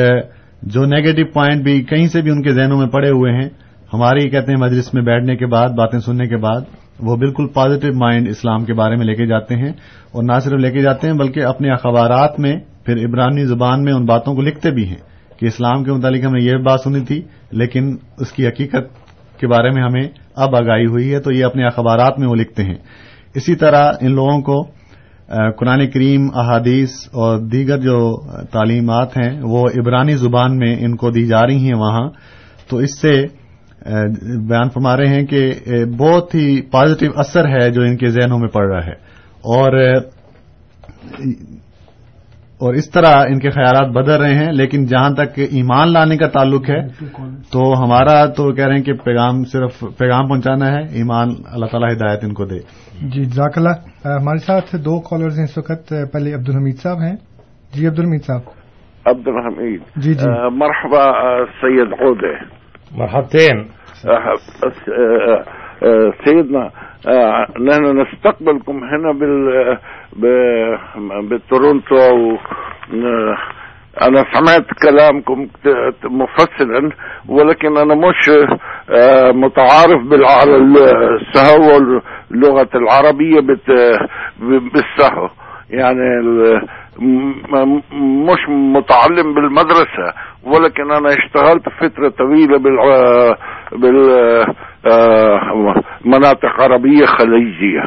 جو نیگیٹو پوائنٹ بھی کہیں سے بھی ان کے ذہنوں میں پڑے ہوئے ہیں، ہماری کہتے ہیں مجلس میں بیٹھنے کے بعد، باتیں سننے کے بعد وہ بالکل پازیٹو مائنڈ اسلام کے بارے میں لے کے جاتے ہیں اور نہ صرف لے کے جاتے ہیں بلکہ اپنے اخبارات میں، پھر عبرانی زبان میں ان باتوں کو لکھتے بھی ہیں کہ اسلام کے متعلق ہم نے یہ بات سنی تھی، لیکن اس کی حقیقت کے بارے میں ہمیں اب آگاہی ہوئی ہے تو یہ اپنے اخبارات میں وہ لکھتے ہیں۔ اسی طرح ان لوگوں کو قرآن کریم، احادیث اور دیگر جو تعلیمات ہیں، وہ عبرانی زبان میں ان کو دی جا رہی ہیں وہاں، تو اس سے بیان فرما رہے ہیں کہ بہت ہی پازیٹو اثر ہے جو ان کے ذہنوں میں پڑ رہا ہے۔ اور اور اس طرح ان کے خیالات بدل رہے ہیں لیکن جہاں تک ایمان لانے کا تعلق ہے تو ہمارا تو کہہ رہے ہیں کہ پیغام صرف پیغام پہنچانا ہے ایمان اللہ تعالیٰ ہدایت ان کو دے۔ جی جزاک اللہ۔ ہمارے ساتھ دو کالرز ہیں اس وقت پہلے عبد الحمید صاحب ہیں۔ جی عبد الحمید صاحب۔ عبد الحمید جی۔ جی مرحبا سید عودة مرحبتين. سيدنا نحن نستقبلكم هنا بال بتورونتو. انا سمعت كلامكم مفصلا، ولكن انا مش متعارف على السهو اللغة العربية بالسهو. يعني مش متعلم بالمدرسة ولكن انا اشتغلت فترة طويلة بال بالمناطق عربية خليجية.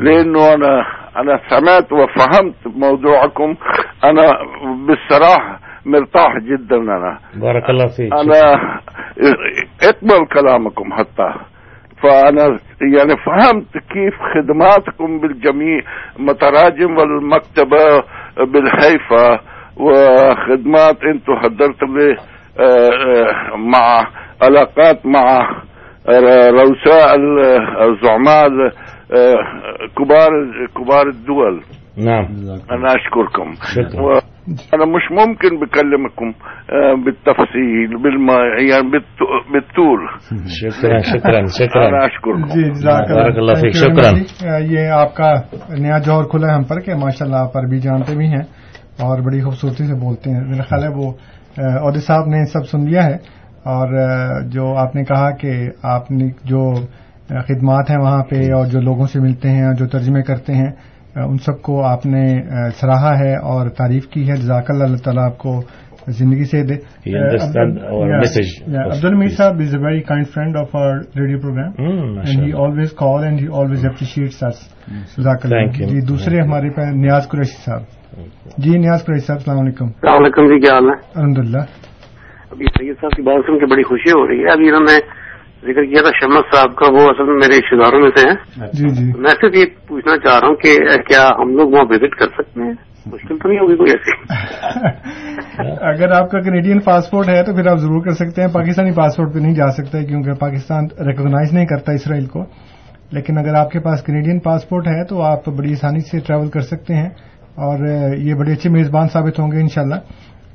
لانه انا انا سمعت وفهمت موضوعكم. انا بالصراحة مرتاح جدا انا بارك الله فيك. انا اقبل كلامكم حتى. فانا يعني فهمت كيف خدماتكم بالجميع متراجم والمكتبة بالهيفا وخدمات انتم حضرت لي مع علاقات مع رؤساء الزعماء كبار كبار الدول۔ نعم. انا اشكركم. شكرا. وانا مش ممكن بكلمكم بالتفصيل بالما يعني بالطول. شكرا شكرا انا شكرا اشكركم. جی جزاک بارک اللہ فیک، Thank you very شکراً۔ much. جی۔ یہ آپ کا نیا جوہر کھلا ہے ہم پر کہ ماشاء اللہ آپ عربی جانتے بھی ہیں اور بڑی خوبصورتی سے بولتے ہیں۔ میرا خیال ہے وہ عہدے صاحب نے سب سن لیا ہے اور جو آپ نے کہا کہ آپ نے جو خدمات ہیں وہاں پہ اور جو لوگوں سے ملتے ہیں اور جو ترجمے کرتے ہیں ان سب کو آپ نے سراہا ہے اور تعریف کی ہے۔ جزاک اللہ اللہ تعالیٰ آپ کو زندگی سے دے۔ He understand our message. عبد المیر صاحب is a very kind friend of our radio programme and. He always call and he always جزاک اللہ۔ You. جی دوسرے ہمارے پاس نیاز قریشی صاحب۔ جی نیاز قریشی صاحب السلام علیکم۔ السلام علیکم جی کیا حال ہے؟ الحمد للہ ابھی سید صاحب کی بات سن کے بڑی خوشی ہو رہی ہے۔ ابھی انہوں نے ذکر کیا تھا شمت صاحب کا وہ اصل میں میرے رشتے داروں میں سے ہیں۔ جی جی۔ میں صرف یہ پوچھنا چاہ رہا ہوں کہ کیا ہم لوگ وہاں وزٹ کر سکتے ہیں؟ مشکل تو نہیں ہوگی کوئی ایسی۔ (laughs) اگر آپ کا کینیڈین پاسپورٹ ہے تو پھر آپ ضرور کر سکتے ہیں۔ پاکستانی پاسپورٹ پہ نہیں جا سکتے کیونکہ پاکستان ریکگنائز نہیں کرتا اسرائیل کو۔ لیکن اگر آپ کے پاس کینیڈین پاسپورٹ ہے تو آپ بڑی آسانی سے ٹریول کر سکتے ہیں اور یہ بڑے اچھے میزبان ثابت ہوں گے انشاءاللہ۔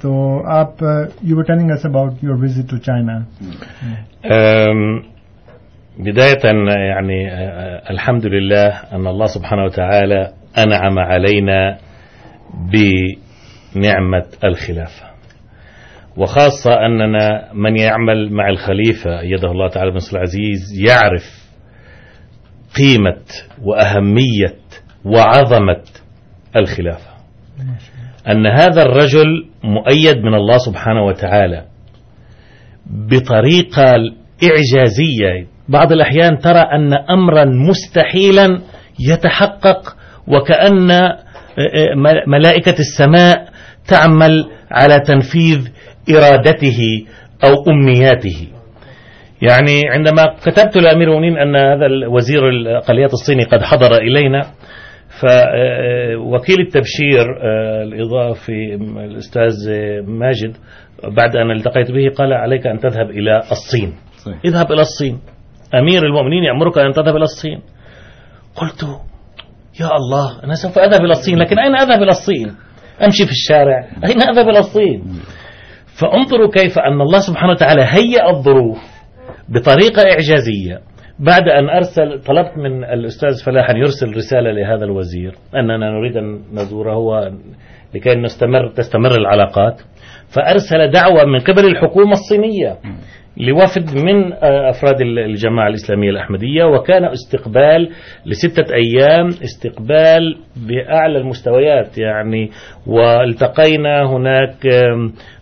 تو آپ you were telling us about your visit to China بداية يعني الحمد لله أن الله سبحانه وتعالى أنعم علينا بنعمة الخلافة. وخاصة أننا من يعمل مع الخليفة أيده الله تعالى بن العزيز يعرف قيمة وأهمية وعظمة الخلافة. أن هذا الرجل مؤيد من الله سبحانه وتعالى بطريقة إعجازية بعض الأحيان ترى أن أمرا مستحيلا يتحقق وكأن ملائكة السماء تعمل على تنفيذ إرادته أو أمنياته. يعني عندما كتبت لأمير المؤمنين أن هذا الوزير الأقليات الصيني قد حضر إلينا فوكيل التبشير الإضافي الأستاذ ماجد بعد أن التقيت به قال عليك أن تذهب إلى الصين. صحيح. اذهب إلى الصين. أمير المؤمنين يأمرك أن تذهب إلى الصين. قلت يا الله أنا سوف أذهب إلى الصين لكن أين أذهب إلى الصين؟ أمشي في الشارع. أين أذهب إلى الصين؟ فانظروا كيف أن الله سبحانه وتعالى هيأ الظروف بطريقة إعجازية. بعد أن أرسل طلبت من الأستاذ فلاح أن يرسل رسالة لهذا الوزير. أننا نريد أن نزوره لكي نستمر تستمر العلاقات. فأرسل دعوة من قبل الحكومة الصينية لوفد من أفراد الجماعة الإسلامية الأحمدية وكان استقبال لستة أيام استقبال بأعلى المستويات يعني والتقينا هناك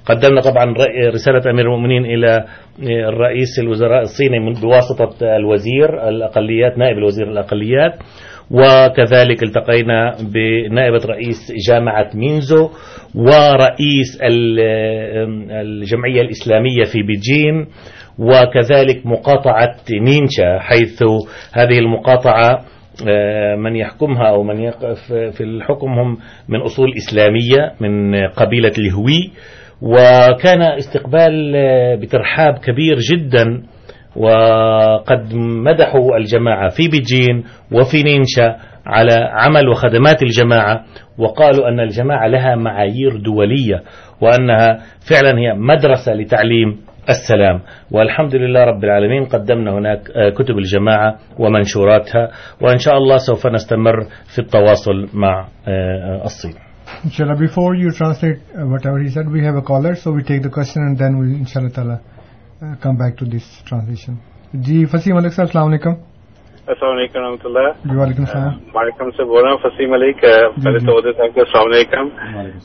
قدمنا طبعا رسالة أمير المؤمنين إلى الرئيس الوزراء الصيني بواسطة الوزير الأقليات، نائب الوزير الأقليات، وكذلك التقينا بنائبة رئيس جامعة مينزو، ورئيس الجمعية الإسلامية في بيجين، وكذلك مقاطعة نينشا حيث هذه المقاطعة من يحكمها أو من يقف في الحكم هم من أصول إسلامية من قبيلة الهوي وكان استقبال بترحاب كبير جدا، وقد مدحوا الجماعة في بيجين وفي نينشا على عمل وخدمات الجماعة، وقالوا أن الجماعة لها معايير دولية، وأنها فعلا هي مدرسة لتعليم السلام. والحمد لله رب العالمين، قدمنا هناك كتب الجماعة ومنشوراتها، وإن شاء الله سوف نستمر في التواصل مع الصين. Inshallah, before you translate uh, whatever he said, we have a caller, so we take the question and then we, inshallah ta'ala, uh, come back to this translation. جی فسیم ملک صاحب السلام علیکم السلام علیکم رحمۃ اللہ جی وعلیکم السلام مالکم سے بول رہا ہوں فسیم ملک پہلے تو صاحب کو السلام علیکم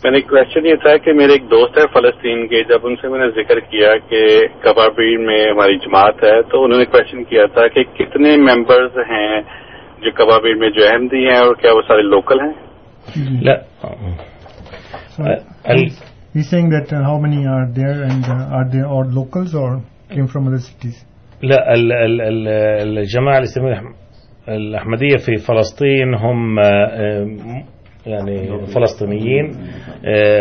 میں نے کوشچن یہ تھا کہ میرے ایک دوست ہے فلسطین کے جب ان سے میں نے ذکر کیا کہ کبابیر میں ہماری جماعت ہے تو انہوں نے کوشچن کیا تھا کہ کتنے ممبرز ہیں جو کبابیر میں جو احمدی ہیں اور کیا وہ سارے لوکل ہیں لا He's saying that uh, how many are there and uh, are they all locals or came from other cities? لا ال- ال- ال- الجماعة الإسلامية الأح- الأحمدية في فلسطين هم آه، يعني فلسطينيين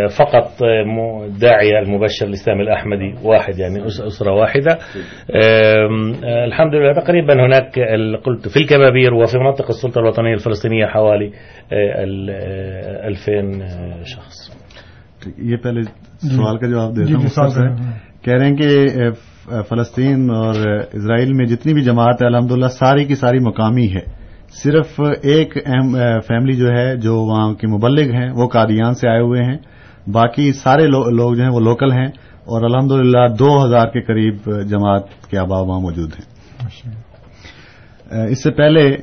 فقط الداعية المبشر الإسلامي الأحمدي واحد يعني أس- أسرة واحدة. الحمد لله تقريبا هناك قلت في الكبابير وفي مناطق السلطة الوطنية الفلسطينية حوالي آه، ال- آه، 2000 آه، شخص. یہ پہلے سوال کا جواب جی دیتا ہوں جی کریں۔ ہے کہہ رہے ہیں کہ فلسطین اور اسرائیل میں جتنی بھی جماعت ہے الحمدللہ ساری کی ساری مقامی ہے۔ صرف ایک فیملی جو ہے جو وہاں کے مبلغ ہیں وہ قادیان سے آئے ہوئے ہیں۔ باقی سارے لو- لوگ جو ہیں وہ لوکل ہیں۔ اور الحمدللہ دو ہزار کے قریب جماعت کے آبا وہاں موجود ہیں۔ اس سے پہلے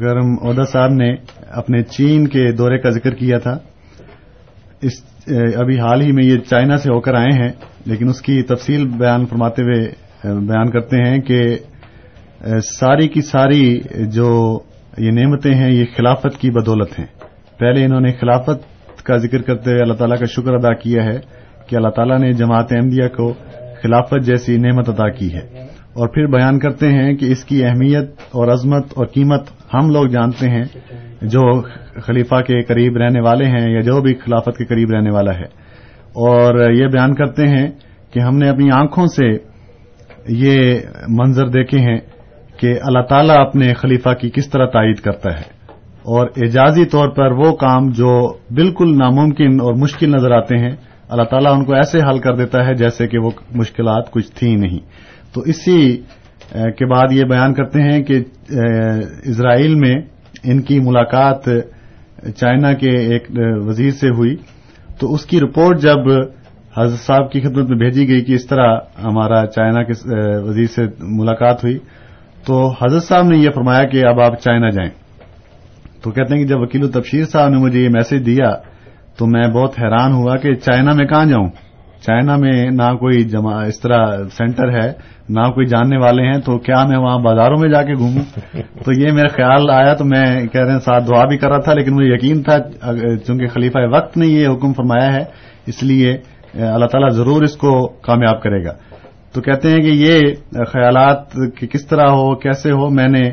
گرم عہدہ صاحب نے اپنے چین کے دورے کا ذکر کیا تھا اس ابھی حال ہی میں یہ چائنا سے ہو کر آئے ہیں لیکن اس کی تفصیل بیان فرماتے ہوئے بیان کرتے ہیں کہ ساری کی ساری جو یہ نعمتیں ہیں، یہ خلافت کی بدولت ہیں۔ پہلے انہوں نے خلافت کا ذکر کرتے ہوئے اللہ تعالیٰ کا شکر ادا کیا ہے کہ اللہ تعالیٰ نے جماعت احمدیہ کو خلافت جیسی نعمت عطا کی ہے۔ اور پھر بیان کرتے ہیں کہ اس کی اہمیت اور عظمت اور قیمت ہم لوگ جانتے ہیں، جو خلیفہ کے قریب رہنے والے ہیں یا جو بھی خلافت کے قریب رہنے والا ہے۔ اور یہ بیان کرتے ہیں کہ ہم نے اپنی آنکھوں سے یہ منظر دیکھے ہیں کہ اللہ تعالیٰ اپنے خلیفہ کی کس طرح تائید کرتا ہے۔ اور اعجازی طور پر وہ کام جو بالکل ناممکن اور مشکل نظر آتے ہیں، اللہ تعالیٰ ان کو ایسے حل کر دیتا ہے جیسے کہ وہ مشکلات کچھ تھیں نہیں۔ تو اسی کے بعد یہ بیان کرتے ہیں کہ اسرائیل میں ان کی ملاقات چائنا کے ایک وزیر سے ہوئی۔ تو اس کی رپورٹ جب حضرت صاحب کی خدمت میں بھیجی گئی کہ اس طرح ہمارا چائنا کے وزیر سے ملاقات ہوئی تو حضرت صاحب نے یہ فرمایا کہ اب آپ چائنا جائیں۔ تو کہتے ہیں کہ جب وکیل و تبشیر صاحب نے مجھے یہ میسج دیا تو میں بہت حیران ہوا کہ چائنا میں کہاں جاؤں؟ چائنا میں نہ کوئی جمع اس طرح سینٹر ہے، نہ کوئی جاننے والے ہیں، تو کیا میں وہاں بازاروں میں جا کے گھوموں؟ تو یہ میرا خیال آیا تو میں کہہ رہے ہیں ساتھ دعا بھی کر رہا تھا، لیکن مجھے یقین تھا چونکہ خلیفہ وقت نے یہ حکم فرمایا ہے، اس لیے اللہ تعالیٰ ضرور اس کو کامیاب کرے گا۔ تو کہتے ہیں کہ یہ خیالات کہ کس طرح ہو کیسے ہو؟ میں نے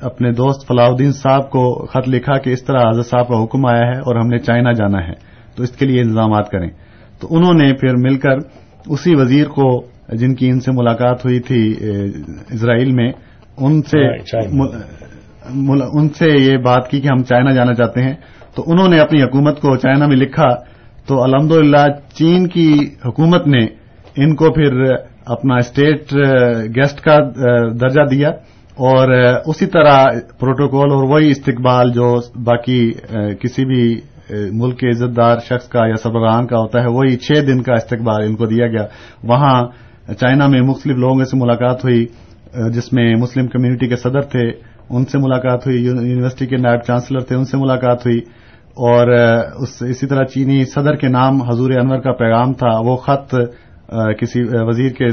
اپنے دوست فلاح الدین صاحب کو خط لکھا کہ اس طرح حضرت صاحب کا حکم آیا ہے اور ہم نے چائنا جانا ہے تو اس کے لیے انتظامات کریں۔ تو انہوں نے پھر مل کر اسی وزیر کو جن کی ان سے ملاقات ہوئی تھی اسرائیل میں ان سے ان سے یہ بات کی کہ ہم چائنا جانا چاہتے ہیں۔ تو انہوں نے اپنی حکومت کو چائنا میں لکھا۔ تو الحمد چین کی حکومت نے ان کو پھر اپنا اسٹیٹ گیسٹ کا درجہ دیا اور اسی طرح پروٹوکول اور وہی استقبال جو باقی کسی بھی ملک کے عزت دار شخص کا یا سربراہان کا ہوتا ہے، وہی چھ دن کا استقبال ان کو دیا گیا۔ وہاں چائنا میں مختلف لوگوں سے ملاقات ہوئی جس میں مسلم کمیونٹی کے صدر تھے، ان سے ملاقات ہوئی یونیورسٹی کے نائب چانسلر تھے، ان سے ملاقات ہوئی اور اسی طرح چینی صدر کے نام حضور انور کا پیغام تھا، وہ خط کسی وزیر کے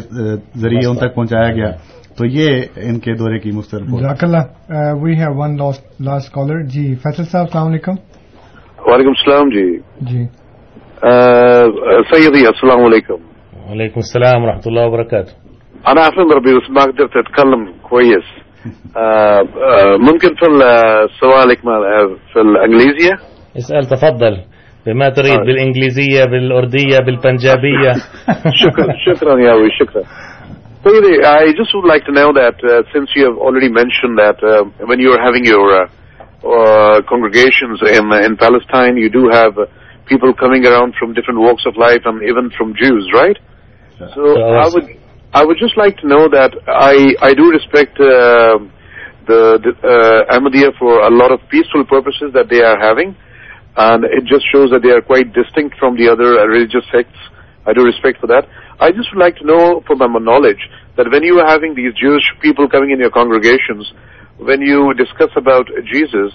ذریعے ان تک پہنچایا گیا۔ تو یہ ان کے دورے کی مختلف we have one last caller جی فیصل صاحب السلام علیکم۔ وعلیکم السلام جی۔ جی۔ سيدي السلام عليكم وعليكم السلام ورحمة الله وبركاته أنا أحمد ربي بس ما قدرت أتكلم كويس ممكن في سؤالك في الإنجليزية اسأل تفضل۔ بما تريد بالإنجليزية بالأردية بالبنجابية شكرا شكرا يا أبي شكرا سيدي I just would like to know that uh, since you have already mentioned that uh, when you are having your uh, uh, congregations in in Palestine, you do have uh, people coming around from different walks of life and even from Jews, right? So I would I would just like to know that I I do respect uh, the, the uh, Ahmadiyya for a lot of peaceful purposes that they are having, and it just shows that they are quite distinct from the other religious sects. I do respect for that. I just would like to know from my knowledge that when you are having these Jewish people coming in your congregations, when you discuss about Jesus,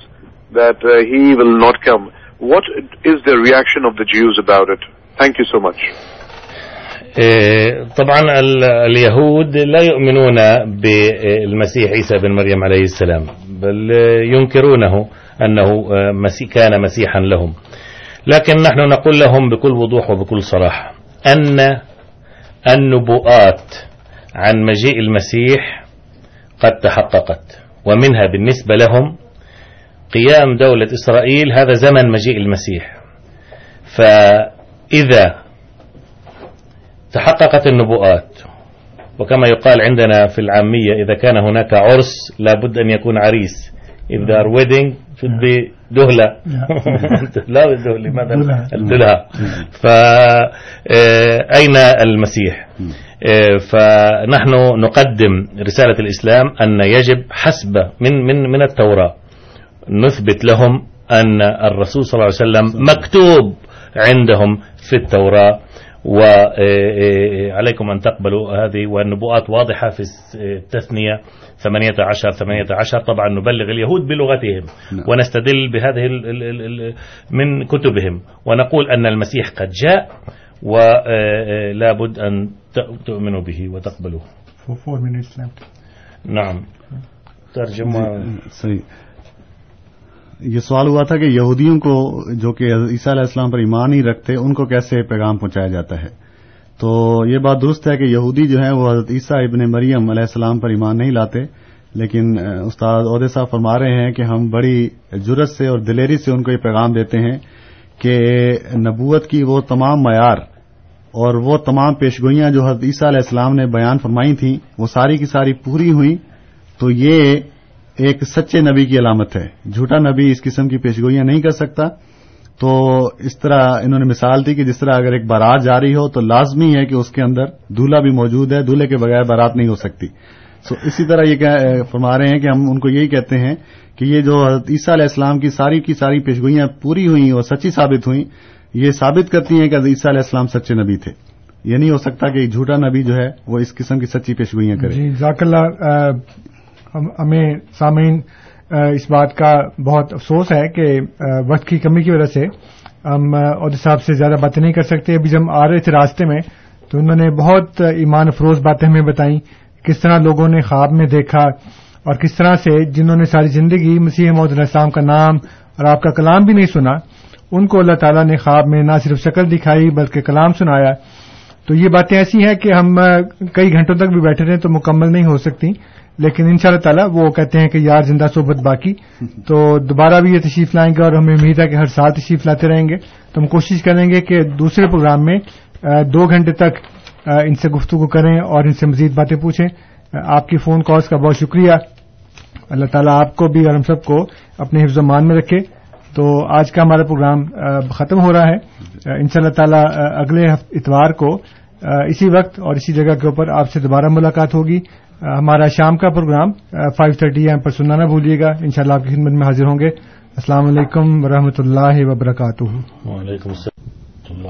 that uh, he will not come, what is the reaction of the Jews about it? Thank you so much. طبعا اليهود لا يؤمنون بالمسيح عيسى بن مريم عليه السلام بل ينكرونه أنه كان مسيحا لهم. لكن نحن نقول لهم بكل وضوح وبكل صراحة أن النبوءات عن مجيء المسيح قد تحققت، ومنها بالنسبة لهم قيام دولة إسرائيل هذا زمن مجيء المسيح. فإذا تحققت النبوءات، وكما يقال عندنا في العامية إذا كان هناك عرس لابد أن يكون عريس. If they are wedding should be دهلة لا الدهلة لماذا الدلها فأين المسيح فنحن نقدم رسالة الإسلام أن يجب حسب من من من التوراة نثبت لهم أن الرسول صلى الله عليه وسلم مكتوب عندهم في التوراة وعليكم أن تقبلوا هذه والنبوءات واضحة في التثنية. 18 18 طبعا نبلغ اليهود بلغتهم ونستدل بهذه من كتبهم. ونقول أن المسيح قد جاء ولا بد أن تؤمنوا به وتقبلوه. نعم. ترجمة. یہ سوال ہوا تھا کہ یہودیوں کو جو کہ عیسیٰ علیہ السلام پر ایمان نہیں رکھتے، ان کو کیسے پیغام پہنچایا جاتا ہے؟ تو یہ بات درست ہے کہ یہودی جو ہیں، وہ حضرت عیسیٰ ابن مریم علیہ السلام پر ایمان نہیں لاتے، لیکن استاد عہدے صاحب فرما رہے ہیں کہ ہم بڑی جرت سے اور دلیری سے ان کو یہ پیغام دیتے ہیں کہ نبوت کی وہ تمام معیار اور وہ تمام پیشگوئیاں جو حضرت عیسیٰ علیہ السلام نے بیان فرمائی تھیں، وہ ساری کی ساری پوری ہوئی تو یہ ایک سچے نبی کی علامت ہے۔ جھوٹا نبی اس قسم کی پیشگوئیاں نہیں کر سکتا۔ تو اس طرح انہوں نے مثال دی کہ جس طرح اگر ایک بارات جا رہی ہو تو لازمی ہے کہ اس کے اندر دولہا بھی موجود ہے، دولہے کے بغیر بارات نہیں ہو سکتی۔ سو اسی طرح یہ فرما رہے ہیں کہ ہم ان کو یہی کہتے ہیں کہ یہ جو حضرت عیسیٰ علیہ السلام کی ساری کی ساری پیشگوئیاں پوری ہوئیں اور سچی ثابت ہوئیں، یہ ثابت کرتی ہیں کہ عیسیٰ علیہ السلام سچے نبی تھے۔ یہ نہیں ہو سکتا کہ جھوٹا نبی جو ہے وہ اس قسم کی سچی پیشگوئیاں کرے۔ جی اللہ ہمیں سامعین اس بات کا بہت افسوس ہے کہ وقت کی کمی کی وجہ سے ہم عہدے صاحب سے زیادہ باتیں نہیں کر سکتے۔ ابھی جب ہم آ رہے تھے راستے میں، تو انہوں نے بہت ایمان افروز باتیں ہمیں بتائیں۔ کس طرح لوگوں نے خواب میں دیکھا اور کس طرح سے جنہوں نے ساری زندگی مسیح محمد علیہ السلام کا نام اور آپ کا کلام بھی نہیں سنا، ان کو اللہ تعالیٰ نے خواب میں نہ صرف شکل دکھائی بلکہ کلام سنایا۔ تو یہ باتیں ایسی ہیں کہ ہم کئی گھنٹوں تک بھی بیٹھے رہے تو مکمل نہیں ہو سکتی۔ لیکن ان شاء اللہ تعالیٰ وہ کہتے ہیں کہ یار زندہ صحبت باقی۔ (laughs) تو دوبارہ بھی یہ تشریف لائیں گے اور ہمیں امید ہے کہ ہر سال تشریف لاتے رہیں گے۔ تو ہم کوشش کریں گے کہ دوسرے پروگرام میں دو گھنٹے تک ان سے گفتگو کریں اور ان سے مزید باتیں پوچھیں۔ آپ کی فون کالز کا بہت شکریہ۔ اللہ تعالیٰ آپ کو بھی اور ہم سب کو اپنے حفظ و مان میں رکھے۔ تو آج کا ہمارا پروگرام ختم ہو رہا ہے۔ ان شاء اللہ تعالی اگلے اتوار کو اسی وقت اور اسی جگہ کے اوپر آپ سے دوبارہ ملاقات ہوگی۔ ہمارا شام کا پروگرام فائیو تھرٹی ایم پر سننا نہ بھولیے گا۔ ان شاء اللہ آپ کی خدمت میں حاضر ہوں گے۔ السلام علیکم ورحمۃ اللہ وبرکاتہ۔ وعلیکم السلام۔